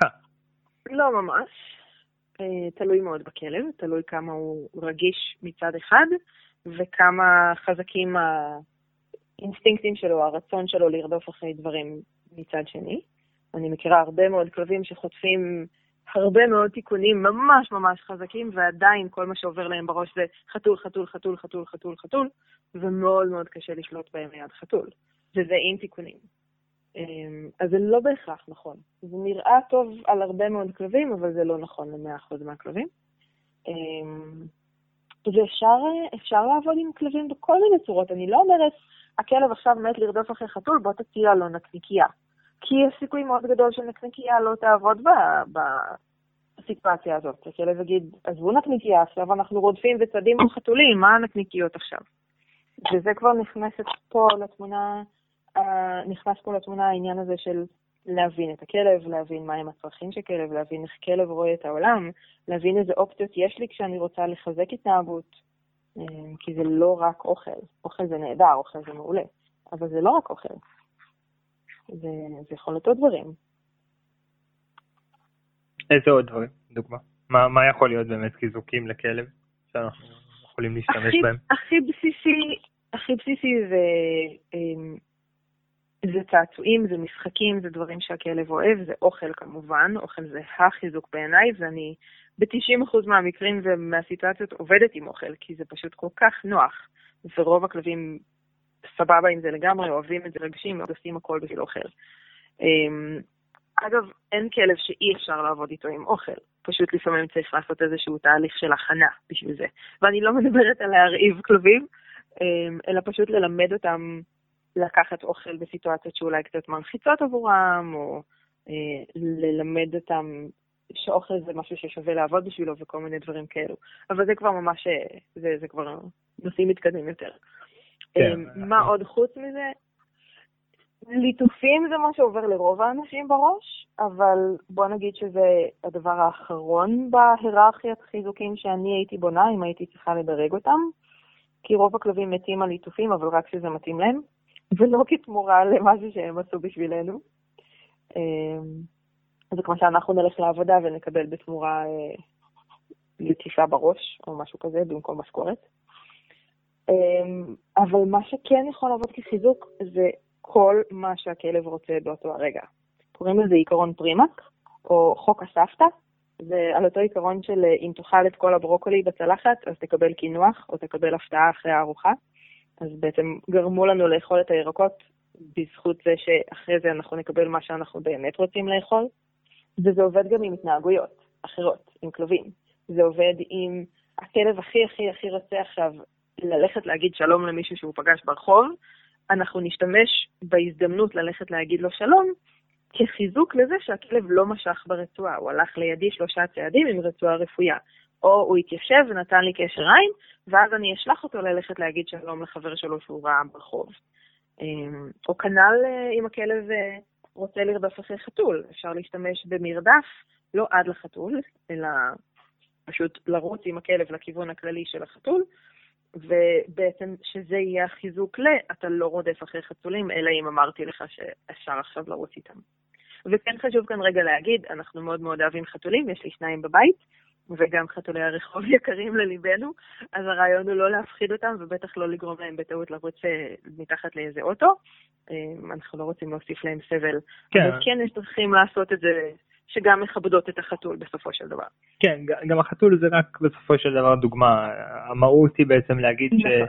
Speaker 3: לא ממש. אה, תלוי מאוד בכלב, תלוי כמה הוא רגיש מצד אחד, וכמה חזקים האינסטינקטים שלו, הרצון שלו לרדוף אחרי דברים מצד שני. אני מכירה הרבה מאוד כלבים שחוטפים הרבה מאוד תיקונים ממש ממש חזקים, ועדיין כל מה שעובר להם בראש זה חתול, חתול, חתול, חתול, חתול, חתול, ומאוד מאוד קשה לשלוט בהם ליד חתול. וזה עם תיקונים. אמ, אז זה לא בהכרח נכון. זה נראה טוב על הרבה מאוד כלבים, אבל זה לא נכון ל-100% מהכלבים. אמ, ואפשר לעבוד עם כלבים בכל מיני צורות. אני לא אומרת, הכלב עכשיו מת לרדוף אחרי חתול, בוא תציע לו נקניקייה. כי יש סיכוי מאוד גדול שנקניקייה לא תעבוד בסיטואציה הזאת. הכלב יגיד, עזבו נקניקייה, עכשיו אנחנו רודפים וצדים עם חתולים, מה הנקניקיות עכשיו? וזה כבר נכנסת פה לתמונה, נכנס פה לתמונה העניין הזה של להבין את הכלב, להבין מהם הצרכים של כלב, להבין איך כלב רואה את העולם, להבין איזה אופציות יש לי כשאני רוצה לחזק התנהגות, אמ, כי זה לא רק אוכל. אוכל זה נהדר, אוכל זה מעולה, אבל זה לא רק אוכל. זה, זה יכול להיות עוד דברים.
Speaker 1: איזה עוד דברים, דוגמה? מה, מה יכול להיות באמת חיזוקים לכלב שאנחנו יכולים להשתמש
Speaker 3: הכי,
Speaker 1: בהם?
Speaker 3: הכי בסיסי, הכי בסיסי זה אמ, זה צעצועים, זה משחקים, זה דברים שהכלב אוהב, זה אוכל כמובן, אוכל זה החיזוק בעיניי, ואני ב-90% מהמקרים ומהסיטואציות עובדת עם אוכל, כי זה פשוט כל כך נוח, ורוב הכלבים סבבה עם זה לגמרי, אוהבים את זה, רגשים, עושים הכל בשביל אוכל. אמ, אגב, אין כלב שאי אפשר לעבוד איתו עם אוכל, פשוט לפעמים צריך לעשות איזשהו תהליך של הכנה בשביל זה. ואני לא מדברת על להרעיב כלבים, אמ, אלא פשוט ללמד אותם לקחת אוכל בסיטואציות שאולי קצת מלחיצות עבורם, או אה, ללמד אותם שאוכל זה משהו ששווה לעבוד בשבילו וכל מיני דברים כאלו. אבל זה כבר ממש, אה, זה, זה כבר נושאים מתקדמים יותר.
Speaker 1: כן.
Speaker 3: אה, מה עוד חוץ מזה? ליטופים זה מה שעובר לרוב האנשים בראש, אבל בוא נגיד שזה הדבר האחרון בהיררכיית חיזוקים שאני הייתי בונה, אם הייתי צריכה לדרג אותם, כי רוב הכלבים מתים על ליטופים, אבל רק כשזה מתאים להם. ולא כתמורה למשהו שהם עשו בשבילנו. אמ, זה כמו שאנחנו נלך לעבודה ונקבל בתמורה אה, לטיסה בראש, או משהו כזה, במקום משכורת. אמ, אבל מה שכן יכול לעבוד כחיזוק זה כל מה שהכלב רוצה באותו הרגע. קוראים לזה עיקרון פרימק, או חוק הסבתא. זה על אותו עיקרון של אה, אם תאכל את כל הברוקולי בצלחת, אז תקבל קינוח, או תקבל הפתעה אחרי הארוחה. אז בעצם גרמו לנו לאכול את הירקות בזכות זה שאחרי זה אנחנו נקבל מה שאנחנו באמת רוצים לאכול. וזה עובד גם עם התנהגויות אחרות, עם כלבים. זה עובד עם הכלב הכי הכי הכי רוצה עכשיו ללכת להגיד שלום למישהו שהוא פגש ברחוב, אנחנו נשתמש בהזדמנות ללכת להגיד לו שלום כחיזוק לזה שהכלב לא משך ברצועה, הוא הלך לידי שלושה צעדים עם רצועה רפויה. או הוא התיישב ונתן לי קשר עין, ואז אני אשלח אותו ללכת להגיד שלום לחבר שלו שהוא ראה ברחוב. אמ, או כנ"ל אה, אם הכלב אה, רוצה לרדוף אחרי חתול, אפשר להשתמש במרדף, לא עד לחתול, אלא פשוט לרוץ עם הכלב לכיוון הכללי של החתול, ובעצם שזה יהיה החיזוק ל, אתה לא רודף אחרי חתולים, אלא אם אמרתי לך שאפשר עכשיו לרוץ איתם. וכן חשוב כאן רגע להגיד, אנחנו מאוד מאוד אוהבים חתולים, יש לי שניים בבית, וגם חתולי הרחוב יקרים לליבנו, אז הרעיון הוא לא להפחיד אותם, ובטח לא לגרום להם בטעות לרוץ אה, מתחת לאיזה אוטו. אה, אנחנו לא רוצים להוסיף להם סבל. כן. אבל כן יש דרכים לעשות את זה שגם מכבדות את החתול בסופו של דבר.
Speaker 1: כן, גם החתול זה רק בסופו של דבר דוגמה. המהות היא בעצם להגיד נכון.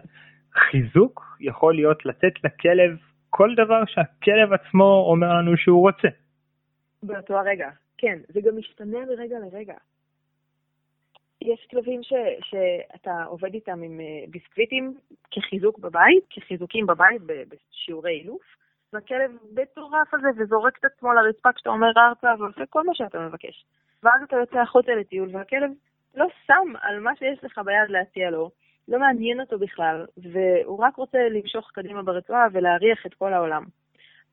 Speaker 1: שחיזוק יכול להיות לתת לכלב כל דבר שהכלב עצמו אומר לנו שהוא רוצה.
Speaker 3: באותו הרגע, כן. זה גם משתנה מרגע לרגע. יש כלבים ש, שאתה עובד איתם עם אה, ביסקוויטים כחיזוק בבית, כחיזוקים בבית בשיעורי אילוף, והכלב מטורף הזה וזורק את עצמו לרצפה כשאתה אומר ארצה ועושה כל מה שאתה מבקש. ואז אתה יוצא החוצה לטיול והכלב לא שם על מה שיש לך ביד להציע לו, לא מעניין אותו בכלל, והוא רק רוצה למשוך קדימה ברצועה ולהריח את כל העולם.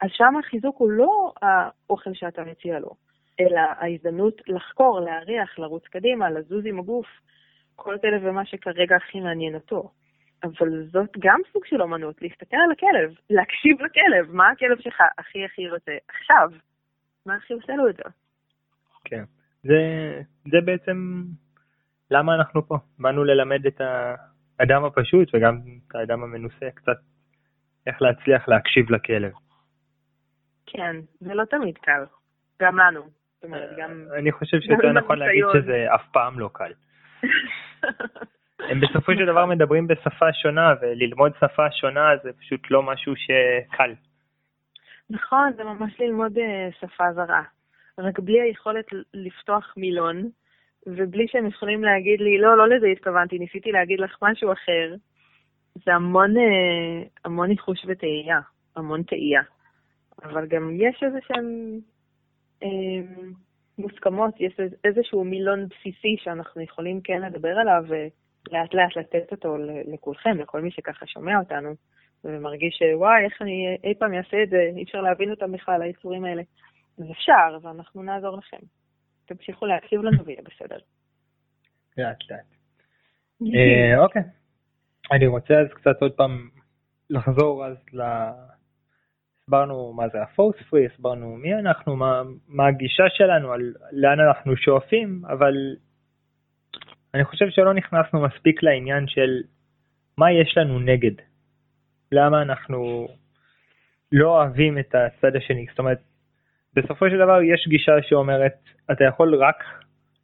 Speaker 3: אז שם החיזוק הוא לא האוכל שאתה מציע לו, אלא ההזדמנות לחקור, להריח, לרוץ קדימה, לזוז עם הגוף, כל כלב ומה שכרגע הכי מעניין אותו. אבל זאת גם סוג של אומנות, להסתכל על הכלב, להקשיב לכלב, מה הכלב שלך הכי הכי רוצה עכשיו, מה הכי עושה לו את זה.
Speaker 1: כן, זה, זה בעצם למה אנחנו פה, באנו ללמד את האדם הפשוט וגם את האדם המנוסה קצת איך להצליח להקשיב לכלב.
Speaker 3: כן, זה לא תמיד קל, גם לנו.
Speaker 1: גם... אני חושב שיותר נכון להגיד שזה אף פעם לא קל. הם בסופו של דבר מדברים בשפה שונה, וללמוד שפה שונה זה פשוט לא משהו שקל.
Speaker 3: נכון, זה ממש ללמוד אה, שפה זרה. רק בלי היכולת לפתוח מילון, ובלי שהם יכולים להגיד לי, לא, לא לזה התכוונתי, ניסיתי להגיד לך משהו אחר, זה המון, אה, המון ניחוש וטעייה, המון טעייה. אבל גם יש איזה שהם אה, מוסכמות, יש איזשהו מילון בסיסי שאנחנו יכולים כן לדבר עליו, לאט לאט לתת אותו לכולכם, לכל מי שככה שומע אותנו, ומרגיש שוואי, איך אני אי פעם אעשה את זה, אי אפשר להבין אותם בכלל, היצורים האלה. אז אפשר, ואנחנו נעזור לכם. תמשיכו להקשיב לנו ויהיה בסדר.
Speaker 1: לאט לאט. אה, אוקיי. אני רוצה אז קצת עוד פעם לחזור אז ל... הסברנו מה זה הפורס פרי, הסברנו מי אנחנו, מה, מה הגישה שלנו, על לאן אנחנו שואפים, אבל אני חושב שלא נכנסנו מספיק לעניין של מה יש לנו נגד. למה אנחנו לא אוהבים את הצד השני. זאת אומרת, בסופו של דבר יש גישה שאומרת, אתה יכול רק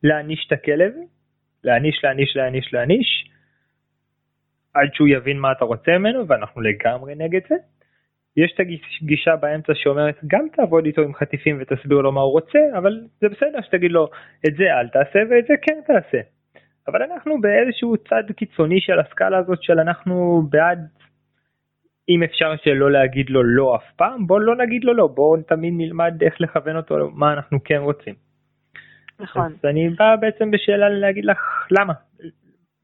Speaker 1: להעניש את הכלב, להעניש, להעניש, להעניש, להעניש, עד שהוא יבין מה אתה רוצה ממנו, ואנחנו לגמרי נגד זה. יש את הגישה באמצע שאומרת גם תעבוד איתו עם חטיפים ותסביר לו מה הוא רוצה, אבל זה בסדר שתגיד לו את זה אל תעשה ואת זה כן תעשה. אבל אנחנו באיזשהו צד קיצוני של הסקאלה הזאת של אנחנו בעד אם אפשר שלא להגיד לו לא אף פעם בוא לא נגיד לו לא בוא תמיד נלמד איך לכוון אותו מה אנחנו כן רוצים.
Speaker 3: נכון.
Speaker 1: אז אני בא בעצם בשאלה להגיד לך למה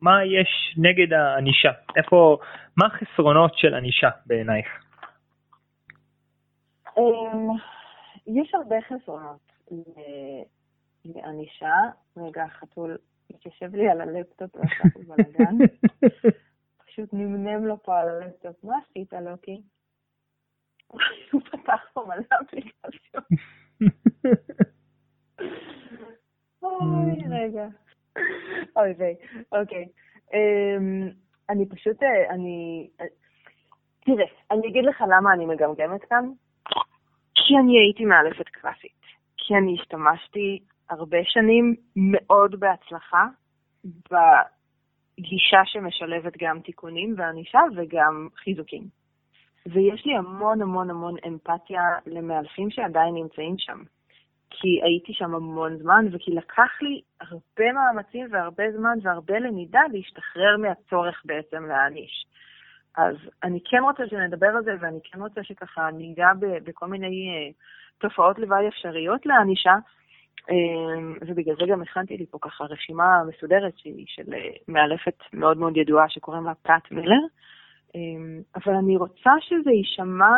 Speaker 1: מה יש נגד הענישה איפה מה החסרונות של ענישה בעינייך.
Speaker 3: אמ, יש הרבה חסרונות לענישה רגע חתול מתיישב לי על הלפטופ ועשה פה בלאגן. פשוט נמנם לו פה על הלפטופ. מה עשית, לוקי? הוא פתח פה מלא אפליקציות. אוי, רגע. אוי ויי, אוקיי. אמ, אני פשוט, אה, אני... אה, תראה, אני אגיד לך למה אני מגמגמת כאן. כי אני הייתי מאלפת קלאסית. כי אני השתמשתי הרבה שנים מאוד בהצלחה בגישה שמשלבת גם תיקונים וענישה וגם חיזוקים. ויש לי המון המון המון אמפתיה למאלפים שעדיין נמצאים שם. כי הייתי שם המון זמן, וכי לקח לי הרבה מאמצים והרבה זמן והרבה למידה להשתחרר מהצורך בעצם להעניש. אז אני כן רוצה שנדבר על זה, ואני כן רוצה שככה ניגע בכל מיני אה, תופעות לוואי אפשריות לענישה, ובגלל זה גם הכנתי לי פה ככה רשימה מסודרת שהיא של אה, מאלפת מאוד מאוד ידועה שקוראים לה פאט מילר, אמ, אבל אני רוצה שזה יישמע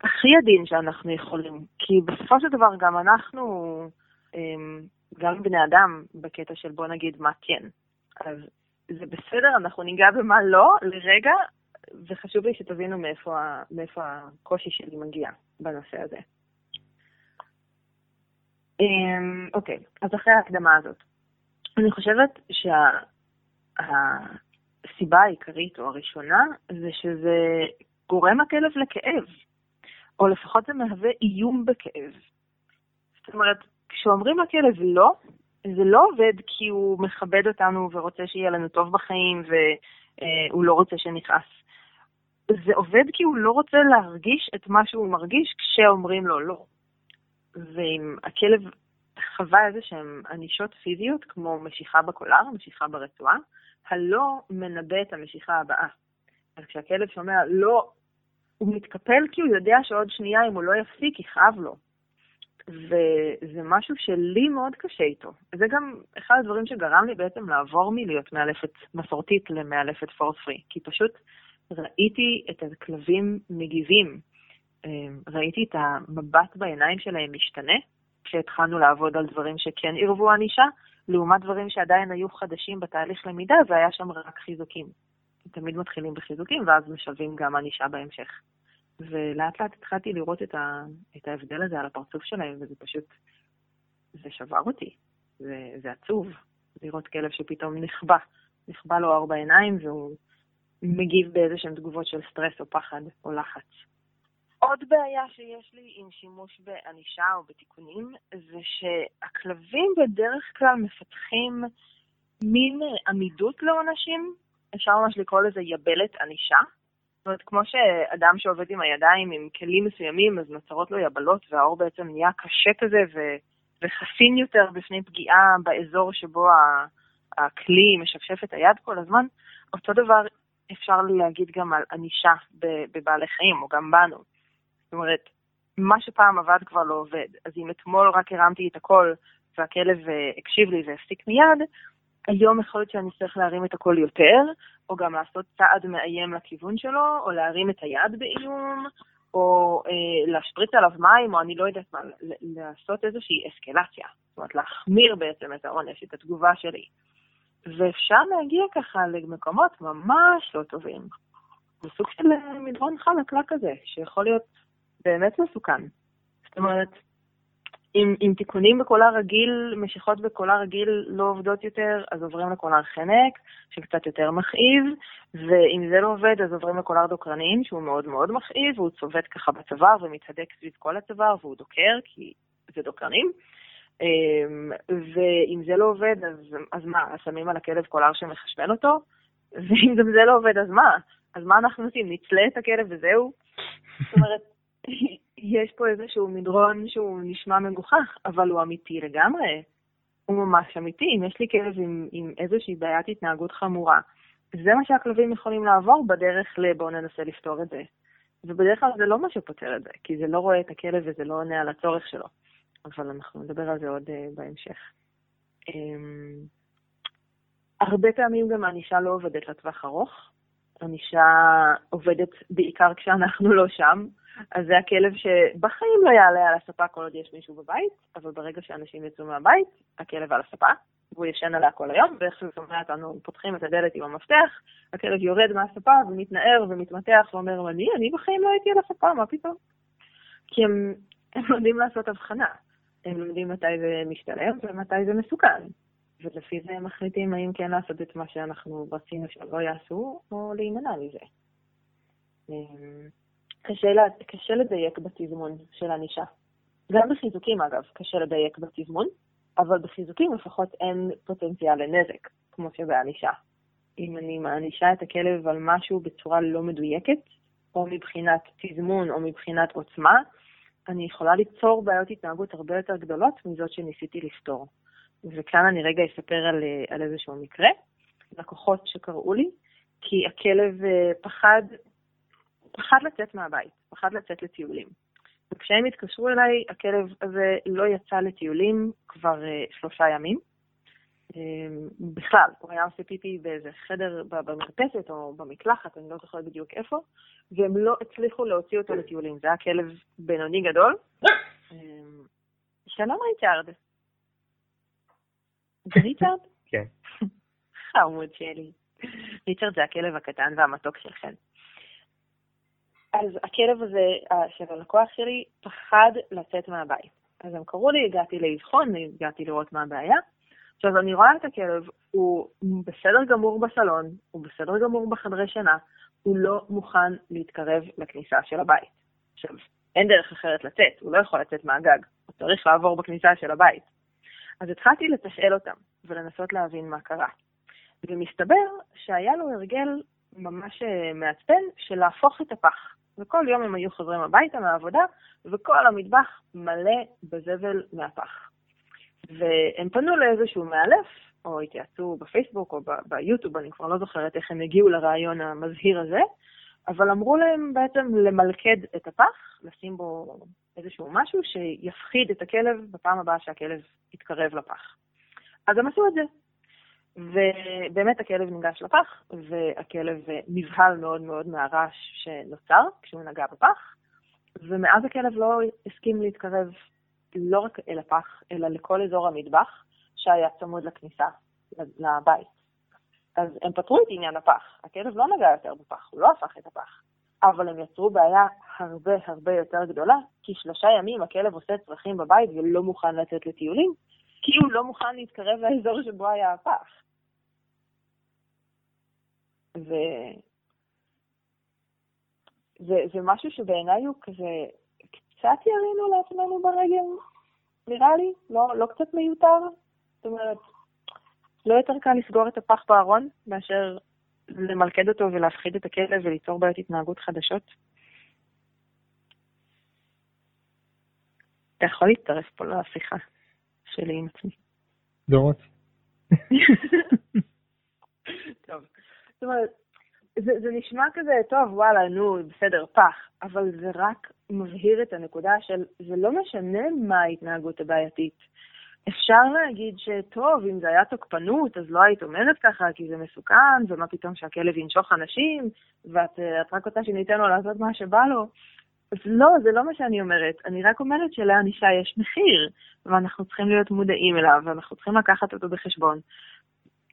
Speaker 3: הכי עדין שאנחנו יכולים, כי בסופו של דבר גם אנחנו, אמ, גם בני אדם, בקטע של בוא נגיד מה כן. אז זה בסדר, אנחנו ניגע במה לא לרגע, וחשוב לי שתבינו מאיפה, מאיפה הקושי שלי מגיע בנושא הזה. אמ, אוקיי, אז אחרי ההקדמה הזאת, אני חושבת שהסיבה שה, העיקרית או הראשונה זה שזה גורם הכלב לכאב, או לפחות זה מהווה איום בכאב. זאת אומרת, כשאומרים לכלב לא, זה לא עובד כי הוא מכבד אותנו ורוצה שיהיה לנו טוב בחיים והוא לא רוצה שנכעס. זה עובד כי הוא לא רוצה להרגיש את מה שהוא מרגיש כשאומרים לו לא. ואם הכלב חווה איזה שהן ענישות פיזיות, כמו משיכה בקולר, משיכה ברצועה, הלא מנבא את המשיכה הבאה. אז כשהכלב שומע לא, הוא מתקפל כי הוא יודע שעוד שנייה, אם הוא לא יפסיק, יכאב לו. וזה משהו שלי מאוד קשה איתו. זה גם אחד הדברים שגרם לי בעצם לעבור מלהיות מאלפת מסורתית למאלפת פורס פרי, כי פשוט ראיתי את הכלבים מגיבים. אמ, ראיתי את המבט בעיניים שלהם משתנה, כשהתחלנו לעבוד על דברים שכן עירבו ענישה, לעומת דברים שעדיין היו חדשים בתהליך למידה, והיה שם רק חיזוקים. תמיד מתחילים בחיזוקים, ואז משלבים גם ענישה בהמשך. ולאט לאט התחלתי לראות את, ה, את ההבדל הזה על הפרצוף שלהם, וזה פשוט, זה שבר אותי. זה, זה עצוב לראות כלב שפתאום נכבה, נכבה לו אור בעיניים, והוא מגיב באיזה שהן תגובות של סטרס או פחד או לחץ. עוד בעיה שיש לי עם שימוש בענישה או בתיקונים, זה שהכלבים בדרך כלל מפתחים מין עמידות לעונשים, אפשר ממש לקרוא לזה יבלת ענישה. זאת אומרת, כמו שאדם שעובד עם הידיים עם כלים מסוימים, אז נוצרות לו יבלות, והאור בעצם נהיה קשה כזה ו- וחסין יותר בפני פגיעה באזור שבו הכלי משפשף את היד כל הזמן, אותו דבר אפשר להגיד גם על ענישה בבעלי חיים, או גם בנו. זאת אומרת, מה שפעם עבד כבר לא עובד. אז אם אתמול רק הרמתי את הקול והכלב אה, הקשיב לי והפסיק מיד, היום יכול להיות שאני צריך להרים את הקול יותר, או גם לעשות צעד מאיים לכיוון שלו, או להרים את היד באיום, או אה, להשפריץ עליו מים, או אני לא יודעת מה, לעשות איזושהי אסקלציה. זאת אומרת, להחמיר בעצם את העונש, את התגובה שלי. ואפשר להגיע ככה למקומות ממש לא טובים. זה סוג של אה, מדרון חלקלק כזה, שיכול להיות באמת מסוכן. זאת אומרת, אם, אם תיקונים בקולר רגיל, משיכות בקולר רגיל לא עובדות יותר, אז עוברים לקולר חנק, שקצת יותר מכאיב, ואם זה לא עובד, אז עוברים לקולר דוקרנין, שהוא מאוד מאוד מכאיב, והוא צובט ככה בצוואר ומתהדק סביב כל הצוואר, והוא דוקר, כי זה דוקרנים. אמ, ואם זה לא עובד, אז, אז מה, אז שמים על הכלב קולר שמחשמל אותו? ואם גם זה לא עובד, אז מה? אז מה אנחנו עושים? נצלה את הכלב וזהו? זאת אומרת, יש פה איזשהו מדרון שהוא נשמע מגוחך, אבל הוא אמיתי לגמרי. הוא ממש אמיתי. אם יש לי כלב עם, עם איזושהי בעיית התנהגות חמורה, זה מה שהכלבים יכולים לעבור בדרך לבואו ננסה לפתור את זה. ובדרך כלל זה לא מה שפותר את זה, כי זה לא רואה את הכלב וזה לא עונה על הצורך שלו. אבל אנחנו נדבר על זה עוד uh, בהמשך. Um, הרבה פעמים גם הענישה לא עובדת לטווח ארוך. ענישה עובדת בעיקר כשאנחנו לא שם. אז זה הכלב שבחיים לא יעלה על הספה כל עוד יש מישהו בבית, אבל ברגע שאנשים יצאו מהבית, הכלב על הספה, והוא ישן עליה כל היום, ואיך שהוא שומע אותנו פותחים את הדלת עם המפתח, הכלב יורד מהספה ומתנער ומתמתח ואומר, אני, אני בחיים לא הייתי על הספה, מה פתאום? כי הם, הם לומדים לעשות הבחנה. הם לומדים מתי זה משתלם ומתי זה מסוכן. ולפי זה הם מחליטים האם כן לעשות את מה שאנחנו רצינו שלא יעשו, או להימנע מזה. קשה, לה, קשה לדייק בתזמון של ענישה. גם בחיזוקים, אגב, קשה לדייק בתזמון, אבל בחיזוקים לפחות אין פוטנציאל לנזק, כמו שבענישה. אם אני מענישה את הכלב על משהו בצורה לא מדויקת, או מבחינת תזמון או מבחינת עוצמה, אני יכולה ליצור בעיות התנהגות הרבה יותר גדולות מזאת שניסיתי לפתור. וכאן אני רגע אספר על, על איזשהו מקרה, לקוחות שקראו לי, כי הכלב אה, פחד פחד לצאת מהבית, פחד לצאת לטיולים. וכשהם התקשרו אליי, הכלב הזה לא יצא לטיולים כבר uh, שלושה ימים. Um, בכלל, הוא היה עושה פיפי באיזה חדר במרפסת או במקלחת, אני לא זוכרת בדיוק איפה, והם לא הצליחו להוציא אותו לטיולים. זה היה כלב בינוני גדול. Um, שלום ריצ'ארד. זה ריצ'ארד?
Speaker 1: כן.
Speaker 3: חמוד שלי. ריצ'רד זה הכלב הקטן והמתוק שלכם. אז הכלב הזה, של הלקוח שלי, פחד לצאת מהבית. אז הם קראו לי, הגעתי לאבחון, הגעתי לראות מה הבעיה. עכשיו, אני רואה את הכלב, הוא בסדר גמור בסלון, הוא בסדר גמור בחדרי שינה, הוא לא מוכן להתקרב לכניסה של הבית. עכשיו, אין דרך אחרת לצאת, הוא לא יכול לצאת מהגג, הוא צריך לעבור בכניסה של הבית. אז התחלתי לתשאל אותם ולנסות להבין מה קרה. ומסתבר שהיה לו הרגל ממש אה, מעצבן של להפוך את הפח. וכל יום הם היו חוזרים הביתה מהעבודה, וכל המטבח מלא בזבל מהפח. והם פנו לאיזשהו מאלף, או התייעצו בפייסבוק או ביוטיוב, אני כבר לא זוכרת איך הם הגיעו לרעיון המזהיר הזה, אבל אמרו להם בעצם למלכד את הפח, לשים בו איזשהו משהו שיפחיד את הכלב בפעם הבאה שהכלב יתקרב לפח. אז הם עשו את זה. ובאמת הכלב ניגש לפח, והכלב נבהל מאוד מאוד מהרעש שנוצר כשהוא נגע בפח, ומאז הכלב לא הסכים להתקרב לא רק אל הפח, אלא לכל אזור המטבח שהיה צמוד לכניסה לבית. אז הם פתרו את עניין הפח. הכלב לא נגע יותר בפח, הוא לא הפך את הפח. אבל הם יצרו בעיה הרבה הרבה יותר גדולה, כי שלושה ימים הכלב עושה צרכים בבית ולא מוכן לצאת לטיולים, כי הוא לא מוכן להתקרב לאזור שבו היה הפח. ו... זה, זה משהו שבעיניי הוא כזה, קצת ירינו לעצמנו ברגל, נראה לי, לא, לא קצת מיותר. זאת אומרת, לא יותר קל לסגור את הפח בארון מאשר למלכד אותו ולהפחיד את הכלב וליצור בעיות התנהגות חדשות. אתה יכול להצטרף פה לשיחה שלי עם עצמי.
Speaker 1: דורות.
Speaker 3: טוב. זאת אומרת, זה, זה נשמע כזה, טוב, וואלה, נו, בסדר, פח, אבל זה רק מבהיר את הנקודה של, זה לא משנה מה ההתנהגות הבעייתית. אפשר להגיד שטוב, אם זה היה תוקפנות, אז לא היית אומרת ככה, כי זה מסוכן, ומה פתאום שהכלב ינשוך אנשים, ואת רק רוצה שניתן לו לעשות מה שבא לו. אז לא, זה לא מה שאני אומרת. אני רק אומרת שלענישה יש מחיר, ואנחנו צריכים להיות מודעים אליו, ואנחנו צריכים לקחת אותו בחשבון.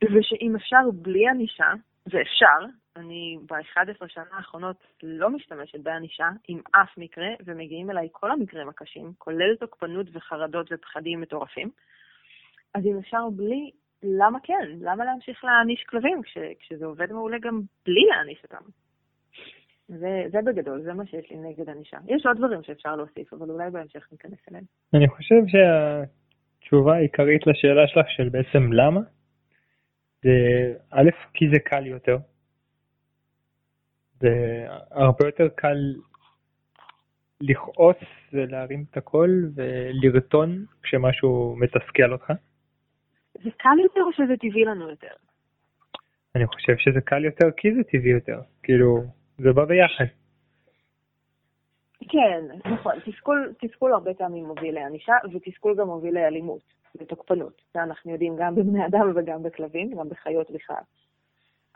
Speaker 3: ושאם אפשר בלי ענישה, זה אפשר, אני ב-11 שנה האחרונות לא משתמשת בענישה עם אף מקרה, ומגיעים אליי כל המקרים הקשים, כולל תוקפנות וחרדות ופחדים מטורפים. אז אם אפשר בלי, למה כן? למה להמשיך להעניש כלבים כש, כשזה עובד מעולה גם בלי להעניש אותם? זה, זה בגדול, זה מה שיש לי נגד ענישה. יש עוד דברים שאפשר להוסיף, אבל אולי בהמשך ניכנס אליהם.
Speaker 1: אני חושב שהתשובה העיקרית לשאלה שלך של בעצם למה, זה א', כי זה קל יותר. זה הרבה יותר קל לכעוס ולהרים את הקול ולרטון כשמשהו מתסכל אותך.
Speaker 3: זה קל יותר או שזה טבעי לנו יותר?
Speaker 1: אני חושב שזה קל יותר כי זה טבעי יותר. כאילו, זה בא ביחד.
Speaker 3: כן, נכון. תסכול, תסכול הרבה פעמים מוביל לענישה, ותסכול גם מוביל לאלימות, לתוקפנות. זה אנחנו יודעים גם בבני אדם וגם בכלבים, גם בחיות בכלל.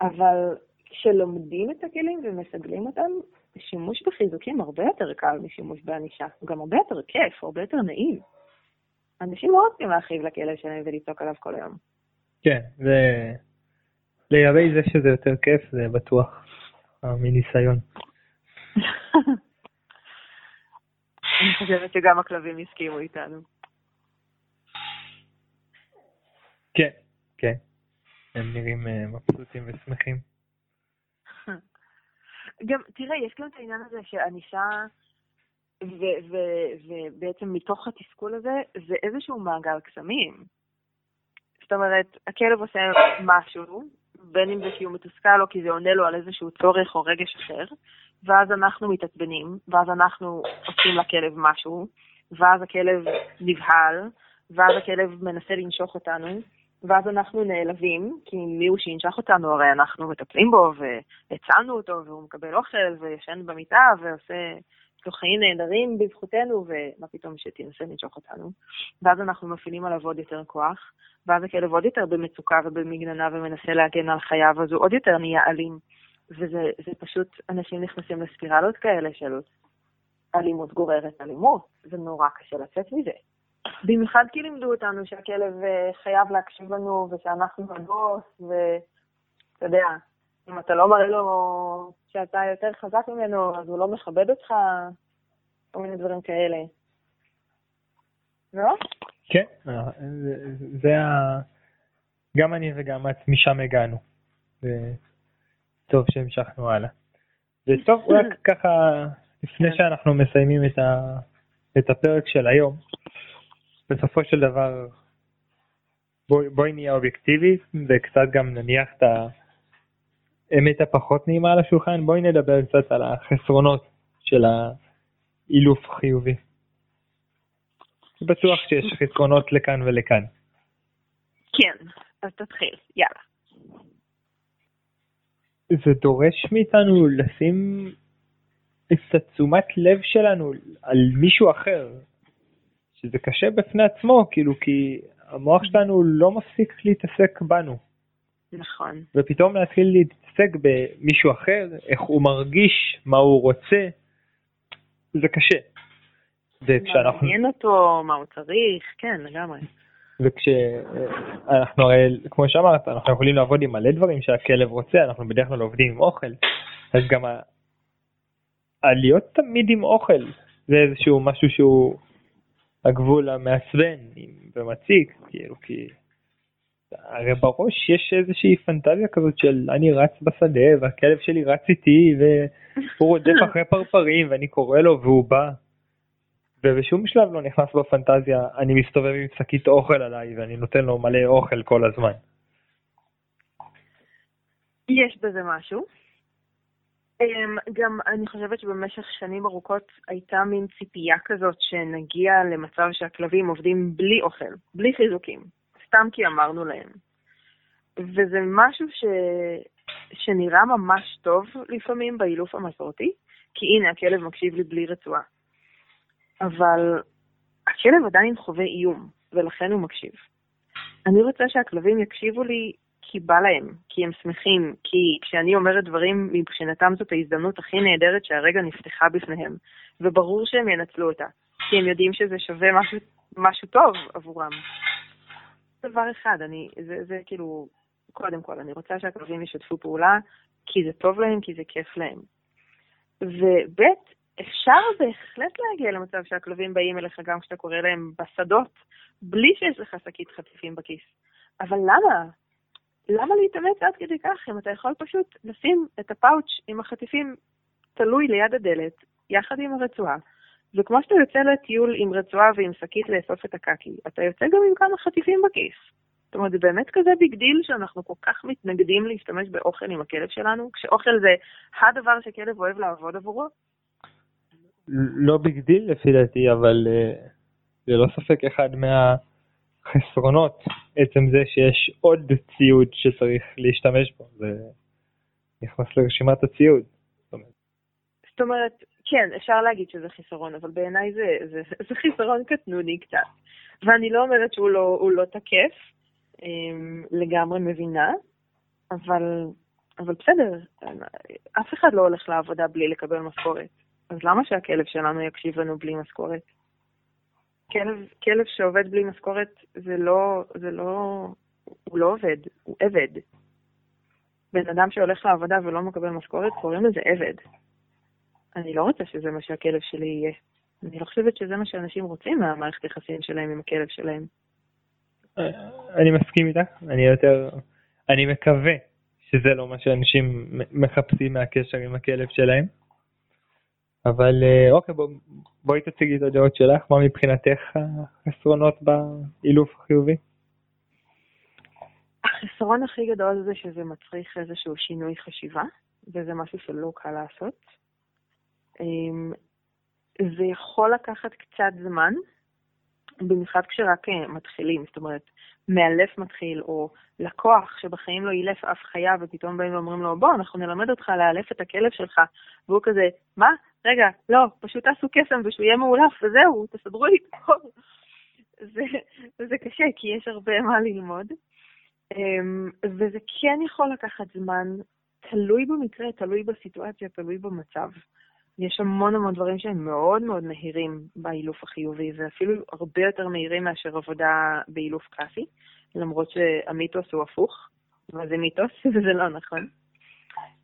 Speaker 3: אבל כשלומדים את הכלים ומסגלים אותם, שימוש בחיזוקים הרבה יותר קל משימוש בענישה. הוא גם הרבה יותר כיף, הרבה יותר נעים. אנשים לא רוצים להרחיב לכלב שלהם ולצעוק עליו כל היום.
Speaker 1: כן, זה... לגבי זה שזה יותר כיף, זה בטוח מניסיון.
Speaker 3: אני חושבת שגם הכלבים הסכימו איתנו.
Speaker 1: כן, כן. הם נראים אה, מבסוטים ושמחים.
Speaker 3: גם, תראה, יש גם את העניין הזה שענישה, ובעצם מתוך התסכול הזה, זה איזשהו מעגל קסמים. זאת אומרת, הכלב עושה משהו, בין אם זה כי הוא מתוסכל או כי זה עונה לו על איזשהו צורך או רגש אחר, ואז אנחנו מתעצבנים, ואז אנחנו עושים לכלב משהו, ואז הכלב נבהל, ואז הכלב מנסה לנשוך אותנו, ואז אנחנו נעלבים, כי מי הוא שינשך אותנו, הרי אנחנו מטפלים בו והצלנו אותו, והוא מקבל אוכל וישן במיטה ועושה לו חיים נהדרים בזכותנו, ומה פתאום שתנסה לנשוך אותנו. ואז אנחנו מפעילים עליו עוד יותר כוח, ואז הכלב עוד יותר במצוקה ובמגננה ומנסה להגן על חייו, אז הוא עוד יותר נהיה אלים. וזה פשוט, אנשים נכנסים לספירלות כאלה של אלימות גוררת אלימות, זה נורא קשה לצאת מזה. במיוחד כי לימדו אותנו שהכלב אה, חייב להקשיב לנו ושאנחנו הבוס, אתה יודע, אם אתה לא מראה לו שאתה יותר חזק ממנו, אז הוא לא מכבד אותך, כל מיני דברים כאלה. לא?
Speaker 1: כן, אה, זה- זה ה... גם אני וגם את משם הגענו. וטוב שהמשכנו הלאה. וטוב, רק ככה, לפני שאנחנו מסיימים את, ה... את הפרק של היום, בסופו של דבר, בואי, בואי נהיה אובייקטיבי וקצת גם נניח את האמת הפחות נעימה על השולחן, בואי נדבר קצת על החסרונות של האילוף החיובי. בטוח שיש חסרונות לכאן ולכאן.
Speaker 3: כן, אז תתחיל, יאללה.
Speaker 1: זה דורש מאיתנו לשים את התשומת לב שלנו על מישהו אחר, שזה קשה בפני עצמו, כאילו, כי המוח שלנו לא מפסיק להתעסק בנו,
Speaker 3: נכון.
Speaker 1: ופתאום להתחיל להתעסק במישהו אחר, איך הוא מרגיש, מה הוא רוצה, זה קשה. וכשאנחנו...
Speaker 3: מעניין אותו, מה הוא צריך, כן, לגמרי.
Speaker 1: וכשאנחנו הרי, כמו שאמרת, אנחנו יכולים לעבוד עם מלא דברים שהכלב רוצה, אנחנו בדרך כלל עובדים עם אוכל, אז גם ה... הלהיות תמיד עם אוכל זה איזשהו משהו שהוא הגבול המעצבן ומציק, כאילו, כי הרי בראש יש איזושהי פנטזיה כזאת של אני רץ בשדה והכלב שלי רץ איתי והוא רודף אחרי פרפרים ואני קורא לו והוא בא. ובשום שלב לא נכנס בפנטזיה, אני מסתובב עם שקית אוכל עליי ואני נותן לו מלא אוכל כל הזמן.
Speaker 3: יש בזה משהו. אמ, גם אני חושבת שבמשך שנים ארוכות הייתה מין ציפייה כזאת שנגיע למצב שהכלבים עובדים בלי אוכל, בלי חיזוקים, סתם כי אמרנו להם. וזה משהו ש... שנראה ממש טוב לפעמים באילוף המסורתי, כי הנה הכלב מקשיב לי בלי רצועה. אבל הכלב עדיין חווה איום, ולכן הוא מקשיב. אני רוצה שהכלבים יקשיבו לי כי בא להם, כי הם שמחים, כי כשאני אומרת דברים, מבחינתם זאת ההזדמנות הכי נהדרת שהרגע נפתחה בפניהם, וברור שהם ינצלו אותה, כי הם יודעים שזה שווה משהו, משהו טוב עבורם. דבר אחד, אני, זה, זה כאילו, קודם כל, אני רוצה שהכלבים ישתפו פעולה, כי זה טוב להם, כי זה כיף להם. וב' אפשר בהחלט להגיע למצב שהכלבים באים אליך גם כשאתה קורא להם בשדות, בלי שיש לך שקית חטיפים בכיס. אבל למה? למה להתאמץ עד כדי כך אם אתה יכול פשוט לשים את הפאוץ' עם החטיפים תלוי ליד הדלת, יחד עם הרצועה, וכמו שאתה יוצא לטיול עם רצועה ועם שקית לאסוף את הקקי, אתה יוצא גם עם כמה חטיפים בכיס. זאת אומרת, זה באמת כזה big deal שאנחנו כל כך מתנגדים להשתמש באוכל עם הכלב שלנו, כשאוכל זה הדבר שכלב אוהב לעבוד עבורו?
Speaker 1: לא big deal לפי דעתי, אבל זה ללא ספק אחד מהחסרונות, עצם זה שיש עוד ציוד שצריך להשתמש בו, זה נכנס לרשימת הציוד. זאת אומרת,
Speaker 3: זאת אומרת, כן, אפשר להגיד שזה חיסרון, אבל בעיניי זה, זה, זה חיסרון קטנוני קצת. ואני לא אומרת שהוא לא, לא תקף, אמ, לגמרי מבינה, אבל, אבל בסדר, אף אחד לא הולך לעבודה בלי לקבל משכורת. אז למה שהכלב שלנו יקשיב לנו בלי משכורת? כלב, כלב שעובד בלי משכורת זה לא, זה לא, הוא לא עובד, הוא עבד. בן אדם שהולך לעבודה ולא מקבל משכורת, קוראים לזה עבד. אני לא רוצה שזה מה שהכלב שלי יהיה. אני לא חושבת שזה מה שאנשים רוצים מהמערכת יחסים שלהם עם הכלב שלהם.
Speaker 1: אני מסכים איתך, אני יותר, אני מקווה שזה לא מה שאנשים מחפשים מהקשר עם הכלב שלהם. אבל אה, אוקיי, בוא, בואי תציגי את הדעות שלך, מה מבחינתך החסרונות באילוף החיובי?
Speaker 3: החסרון הכי גדול זה שזה מצריך איזשהו שינוי חשיבה, וזה משהו שלא קל לעשות. אמ, זה יכול לקחת קצת זמן, במיוחד כשרק אה, מתחילים, זאת אומרת, מאלף מתחיל, או לקוח שבחיים לא אילף אף חיה, ופתאום באים ואומרים לו, בוא, אנחנו נלמד אותך לאלף את הכלב שלך, והוא כזה, מה? רגע, לא, פשוט תעשו קסם ושהוא יהיה מאולף, וזהו, תסדרו לי את הכל. זה, זה קשה, כי יש הרבה מה ללמוד. אמ, וזה כן יכול לקחת זמן, תלוי במקרה, תלוי בסיטואציה, תלוי במצב. יש המון המון דברים שהם מאוד מאוד מהירים באילוף החיובי, ואפילו הרבה יותר מהירים מאשר עבודה באילוף קאסי, למרות שהמיתוס הוא הפוך. אבל זה מיתוס וזה לא נכון.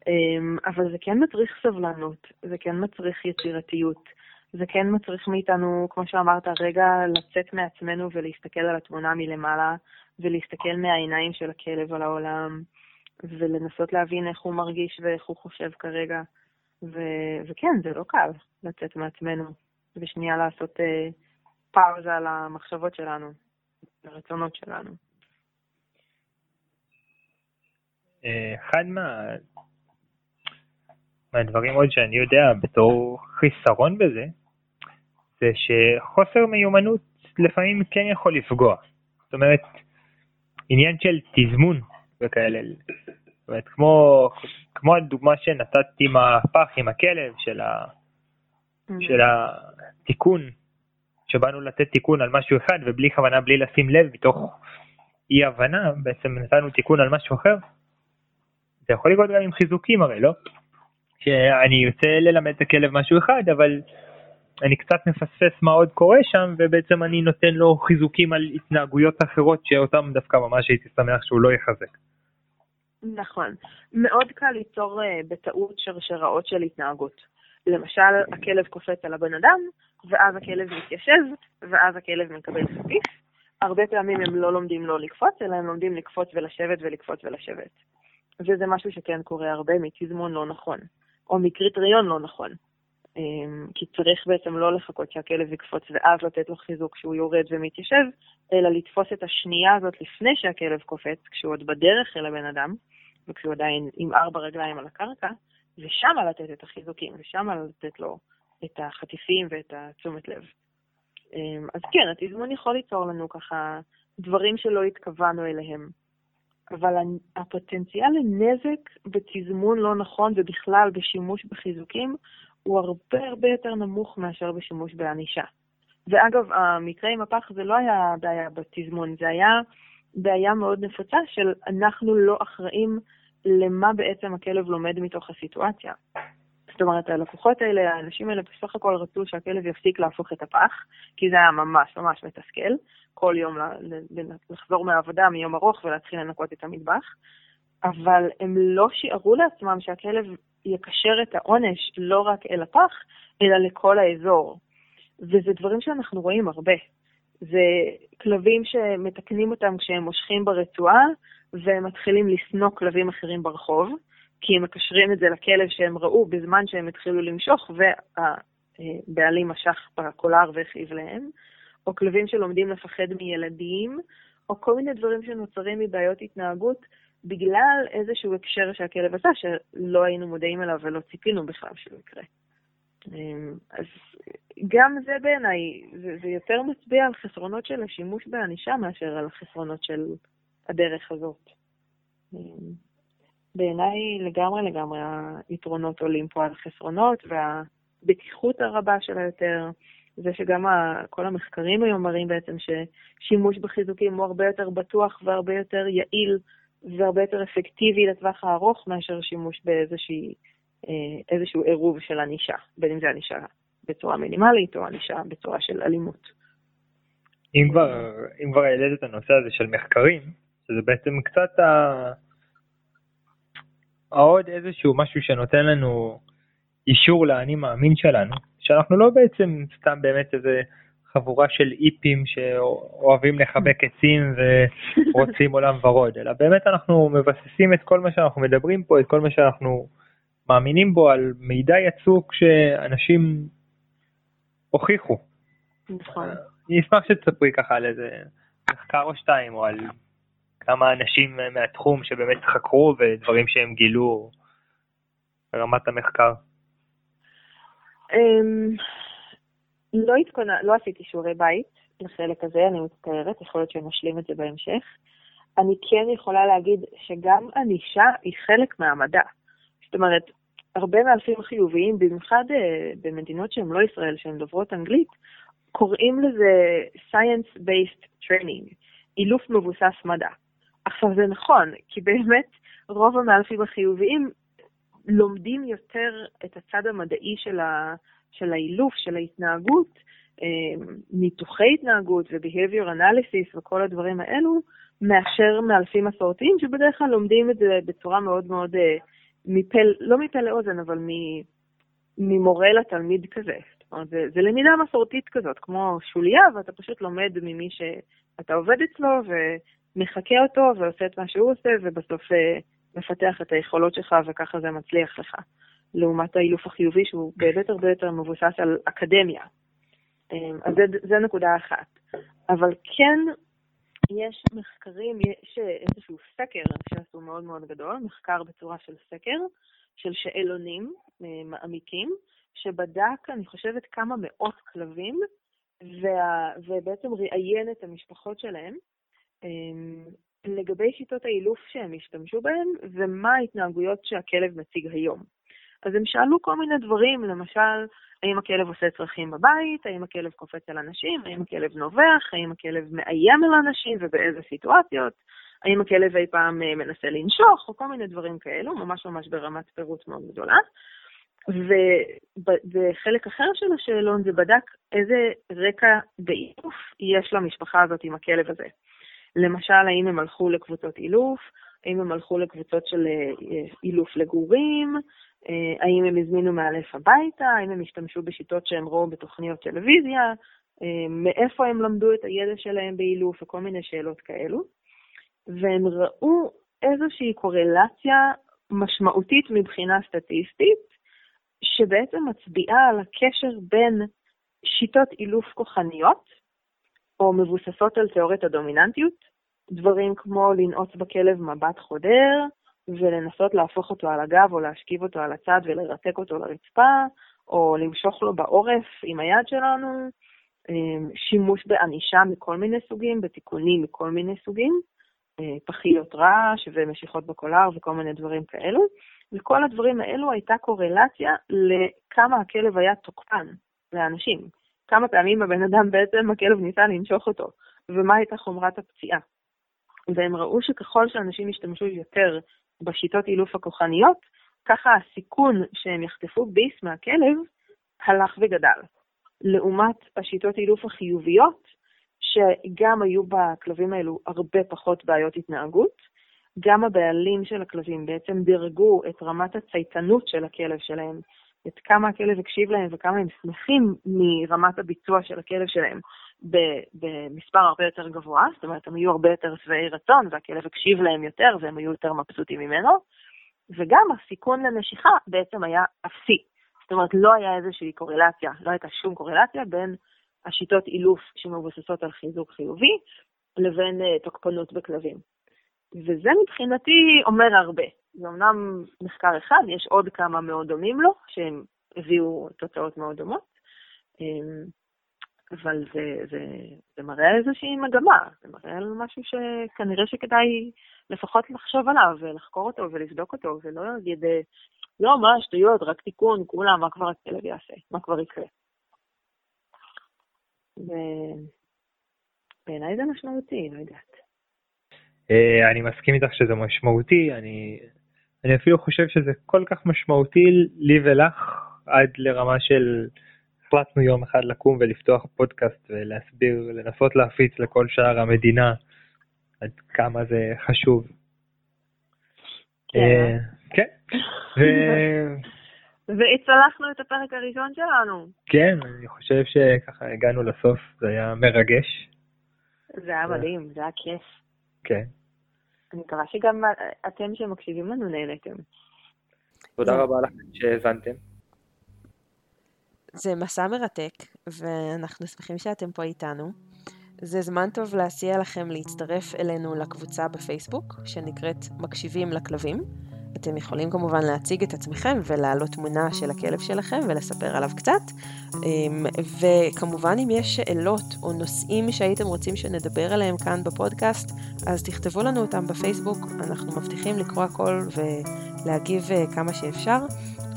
Speaker 3: אמ, אבל זה כן מצריך סבלנות, זה כן מצריך יצירתיות, זה כן מצריך מאיתנו, כמו שאמרת, רגע לצאת מעצמנו ולהסתכל על התמונה מלמעלה, ולהסתכל מהעיניים של הכלב על העולם, ולנסות להבין איך הוא מרגיש ואיך הוא חושב כרגע. ו- וכן, זה לא קל לצאת מעצמנו, ושנייה לעשות אה, פאוזה על המחשבות שלנו, לרצונות שלנו.
Speaker 1: אה, אחד מה... מהדברים עוד שאני יודע בתור חיסרון בזה, זה שחוסר מיומנות לפעמים כן יכול לפגוע. זאת אומרת, עניין של תזמון וכאלה. זאת אומרת, כמו, כמו הדוגמה שנתתי עם הפח, עם הכלב, של, ה, mm. של התיקון, שבאנו לתת תיקון על משהו אחד ובלי כוונה, בלי לשים לב, מתוך אי הבנה, בעצם נתנו תיקון על משהו אחר. זה יכול לקרות גם עם חיזוקים הרי, לא? שאני יוצא ללמד את הכלב משהו אחד, אבל אני קצת מפספס מה עוד קורה שם, ובעצם אני נותן לו חיזוקים על התנהגויות אחרות שאותם דווקא ממש הייתי שמח שהוא לא יחזק.
Speaker 3: נכון. מאוד קל ליצור uh, בטעות שרשראות של התנהגות. למשל, הכלב קופץ על הבן אדם, ואז הכלב מתיישב, ואז הכלב מקבל חטיף. הרבה פעמים הם לא לומדים לא לקפוץ, אלא הם לומדים לקפוץ ולשבת ולקפוץ ולשבת. וזה משהו שכן קורה הרבה מתזמון לא נכון, או מקריטריון לא נכון. אמ, כי צריך בעצם לא לחכות שהכלב יקפוץ ואז לתת לו חיזוק כשהוא יורד ומתיישב, אלא לתפוס את השנייה הזאת לפני שהכלב קופץ, כשהוא עוד בדרך אל הבן אדם, וכשהוא עדיין עם ארבע רגליים על הקרקע, ושמה לתת את החיזוקים, ושמה לתת לו את החטיפים ואת התשומת לב. אמ, אז כן, התזמון יכול ליצור לנו ככה דברים שלא התכוונו אליהם. אבל הפוטנציאל לנזק בתזמון לא נכון ובכלל בשימוש בחיזוקים הוא הרבה הרבה יותר נמוך מאשר בשימוש בענישה. ואגב, המקרה עם הפח זה לא היה בעיה בתזמון, זה היה בעיה מאוד נפוצה של אנחנו לא אחראים למה בעצם הכלב לומד מתוך הסיטואציה. זאת אומרת, הלקוחות האלה, האנשים האלה בסך הכל רצו שהכלב יפסיק להפוך את הפח, כי זה היה ממש ממש מתסכל, כל יום לחזור מהעבודה מיום ארוך ולהתחיל לנקות את המטבח, אבל הם לא שיערו לעצמם שהכלב יקשר את העונש לא רק אל הפח, אלא לכל האזור. וזה דברים שאנחנו רואים הרבה. זה כלבים שמתקנים אותם כשהם מושכים ברצועה, והם מתחילים לשנוא כלבים אחרים ברחוב, כי הם מקשרים את זה לכלב שהם ראו בזמן שהם התחילו למשוך, והבעלים משך בקולר והכאיב להם, או כלבים שלומדים לפחד מילדים, או כל מיני דברים שנוצרים מבעיות התנהגות בגלל איזשהו הקשר שהכלב עשה, שלא היינו מודעים אליו ולא ציפינו בכלל שהוא יקרה. אמ, אז גם זה בעיניי, זה, זה יותר מצביע על חסרונות של השימוש בענישה מאשר על החסרונות של הדרך הזאת. אמ, בעיניי לגמרי לגמרי היתרונות עולים פה על חסרונות, והבטיחות הרבה של היותר, זה שגם ה, כל המחקרים היום מראים בעצם ששימוש בחיזוקים הוא הרבה יותר בטוח והרבה יותר יעיל והרבה יותר אפקטיבי לטווח הארוך מאשר שימוש באיזושהי, אה, עירוב של ענישה, בין אם זה ענישה בצורה מינימלית או ענישה בצורה של אלימות.
Speaker 1: אם כבר, אם כבר העלית את הנושא הזה של מחקרים, שזה בעצם קצת ה... עוד איזשהו משהו שנותן לנו אישור לאני מאמין שלנו, שאנחנו לא בעצם סתם באמת איזה חבורה של איפים שאוהבים לחבק עצים ורוצים עולם ורוד, אלא באמת אנחנו מבססים את כל מה שאנחנו מדברים פה, את כל מה שאנחנו מאמינים בו על מידע יצוק שאנשים הוכיחו.
Speaker 3: נכון.
Speaker 1: אני אשמח שתספרי ככה על איזה מחקר או שתיים, או על כמה אנשים מהתחום שבאמת חקרו ודברים שהם גילו ברמת המחקר.
Speaker 3: לא התכונן, לא עשיתי שיעורי בית לחלק הזה, אני מצטערת, יכול להיות שנשלים את זה בהמשך. אני כן יכולה להגיד שגם ענישה היא חלק מהמדע. זאת אומרת, הרבה מאלפים חיוביים, במיוחד uh, במדינות שהן לא ישראל, שהן דוברות אנגלית, קוראים לזה Science-Based Training, אילוף מבוסס מדע. עכשיו זה נכון, כי באמת רוב המאלפים החיוביים לומדים יותר את הצד המדעי של, ה, של האילוף, של ההתנהגות, אמ, ניתוחי התנהגות ו-behavior analysis וכל הדברים האלו, מאשר מאלפים מסורתיים, שבדרך כלל לומדים את זה בצורה מאוד מאוד, אה, מפל, לא מפה לאוזן, אבל ממורה לתלמיד כזה. זאת אומרת, זה, זה למידה מסורתית כזאת, כמו שוליה, ואתה פשוט לומד ממי שאתה עובד אצלו, ומחקה אותו, ועושה את מה שהוא עושה, ובסוף אה, מפתח את היכולות שלך, וככה זה מצליח לך. לעומת האילוף החיובי, שהוא באמת הרבה יותר מבוסס על אקדמיה. אמ, אז זה, זה נקודה אחת. אבל כן, יש מחקרים, יש איזשהו סקר שעשו מאוד מאוד גדול, מחקר בצורה של סקר, של שאלונים אה, מעמיקים, שבדק, אני חושבת, כמה מאות כלבים, וה, ובעצם ראיין את המשפחות שלהם אמ, לגבי שיטות האילוף שהם השתמשו בהם, ומה ההתנהגויות שהכלב מציג היום. אז הם שאלו כל מיני דברים, למשל, האם הכלב עושה צרכים בבית, האם הכלב קופץ על אנשים, האם הכלב נובח, האם הכלב מאיים על אנשים ובאיזה סיטואציות, האם הכלב אי פעם אה, מנסה לנשוך, או כל מיני דברים כאלו, ממש ממש ברמת פירוט מאוד גדולה. ובחלק אחר של השאלון זה בדק איזה רקע באילוף יש למשפחה הזאת עם הכלב הזה. למשל, האם הם הלכו לקבוצות אילוף, האם הם הלכו לקבוצות של אה, אילוף לגורים, האם הם הזמינו מאלף הביתה, האם הם השתמשו בשיטות שהם ראו בתוכניות טלוויזיה, אה, מאיפה הם למדו את הידע שלהם באילוף וכל מיני שאלות כאלו. והם ראו איזושהי קורלציה משמעותית מבחינה סטטיסטית, שבעצם מצביעה על הקשר בין שיטות אילוף כוחניות, או מבוססות על תיאוריית הדומיננטיות, דברים כמו לנעוץ בכלב מבט חודר, ולנסות להפוך אותו על הגב או להשכיב אותו על הצד ולרתק אותו לרצפה, או למשוך לו בעורף עם היד שלנו, אמ, שימוש בענישה מכל מיני סוגים, בתיקונים מכל מיני סוגים, אה, פחיות רעש ומשיכות בקולר וכל מיני דברים כאלו. וכל הדברים האלו הייתה קורלציה לכמה הכלב היה תוקפן לאנשים. כמה פעמים הבן אדם בעצם, הכלב ניסה לנשוך אותו, ומה הייתה חומרת הפציעה. והם ראו שככל שאנשים השתמשו יותר בשיטות אילוף הכוחניות, ככה הסיכון שהם יחטפו ביס מהכלב הלך וגדל. לעומת השיטות אילוף החיוביות, שגם היו בכלבים האלו הרבה פחות בעיות התנהגות, גם הבעלים של הכלבים בעצם דירגו את רמת הצייתנות של הכלב שלהם, את כמה הכלב הקשיב להם וכמה הם שמחים מרמת הביצוע של הכלב שלהם במספר הרבה יותר גבוה, זאת אומרת, הם היו הרבה יותר שבעי רצון והכלב הקשיב להם יותר והם היו יותר מבסוטים ממנו, וגם הסיכון לנשיכה בעצם היה אפסי. זאת אומרת, לא היה איזושהי קורלציה, לא הייתה שום קורלציה בין השיטות אילוף שמבוססות על חיזוק חיובי לבין uh, תוקפנות בכלבים. וזה מבחינתי אומר הרבה. זה אמנם מחקר אחד, יש עוד כמה מאוד דומים לו, שהם הביאו תוצאות מאוד דומות, אמ, אבל זה, זה, זה מראה איזושהי מגמה, זה מראה על משהו שכנראה שכדאי לפחות לחשוב עליו ולחקור אותו ולבדוק אותו, ולא להגיד, לא, מה, שטויות, רק תיקון, כולם, מה כבר הכלב יעשה, מה כבר יקרה. ובעיניי זה משמעותי, לא יודעת.
Speaker 1: אה, אני מסכים איתך שזה משמעותי, אני, אני אפילו חושב שזה כל כך משמעותי לי ולך, עד לרמה של החלטנו יום אחד לקום ולפתוח פודקאסט ולהסביר, לנסות להפיץ לכל שאר המדינה עד כמה זה חשוב.
Speaker 3: כן.
Speaker 1: אה, כן.
Speaker 3: והצלחנו את הפרק הראשון שלנו.
Speaker 1: כן, אני חושב שככה הגענו לסוף, זה היה מרגש.
Speaker 3: זה היה מדהים, זה היה כיף.
Speaker 1: כן.
Speaker 3: אני מקווה שגם אתם שמקשיבים לנו נהנתם.
Speaker 1: תודה רבה לכם שהאזנתם.
Speaker 2: זה מסע מרתק, ואנחנו שמחים שאתם פה איתנו. זה זמן טוב להציע לכם להצטרף אלינו לקבוצה בפייסבוק, שנקראת מקשיבים לכלבים. אתם יכולים כמובן להציג את עצמכם ולהעלות תמונה של הכלב שלכם ולספר עליו קצת. אמ, וכמובן אם יש שאלות או נושאים שהייתם רוצים שנדבר עליהם כאן בפודקאסט, אז תכתבו לנו אותם בפייסבוק, אנחנו מבטיחים לקרוא הכל ולהגיב אה, כמה שאפשר,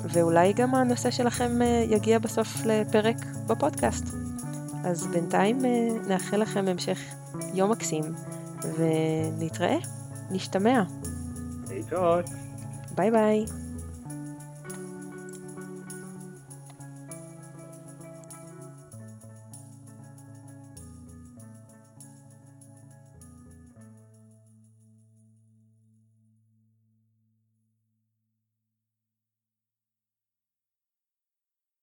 Speaker 2: ואולי גם הנושא שלכם אה, יגיע בסוף לפרק בפודקאסט. אז בינתיים אה, נאחל לכם המשך יום מקסים, ונתראה, נשתמע.
Speaker 1: להתראות.
Speaker 2: Bye bye.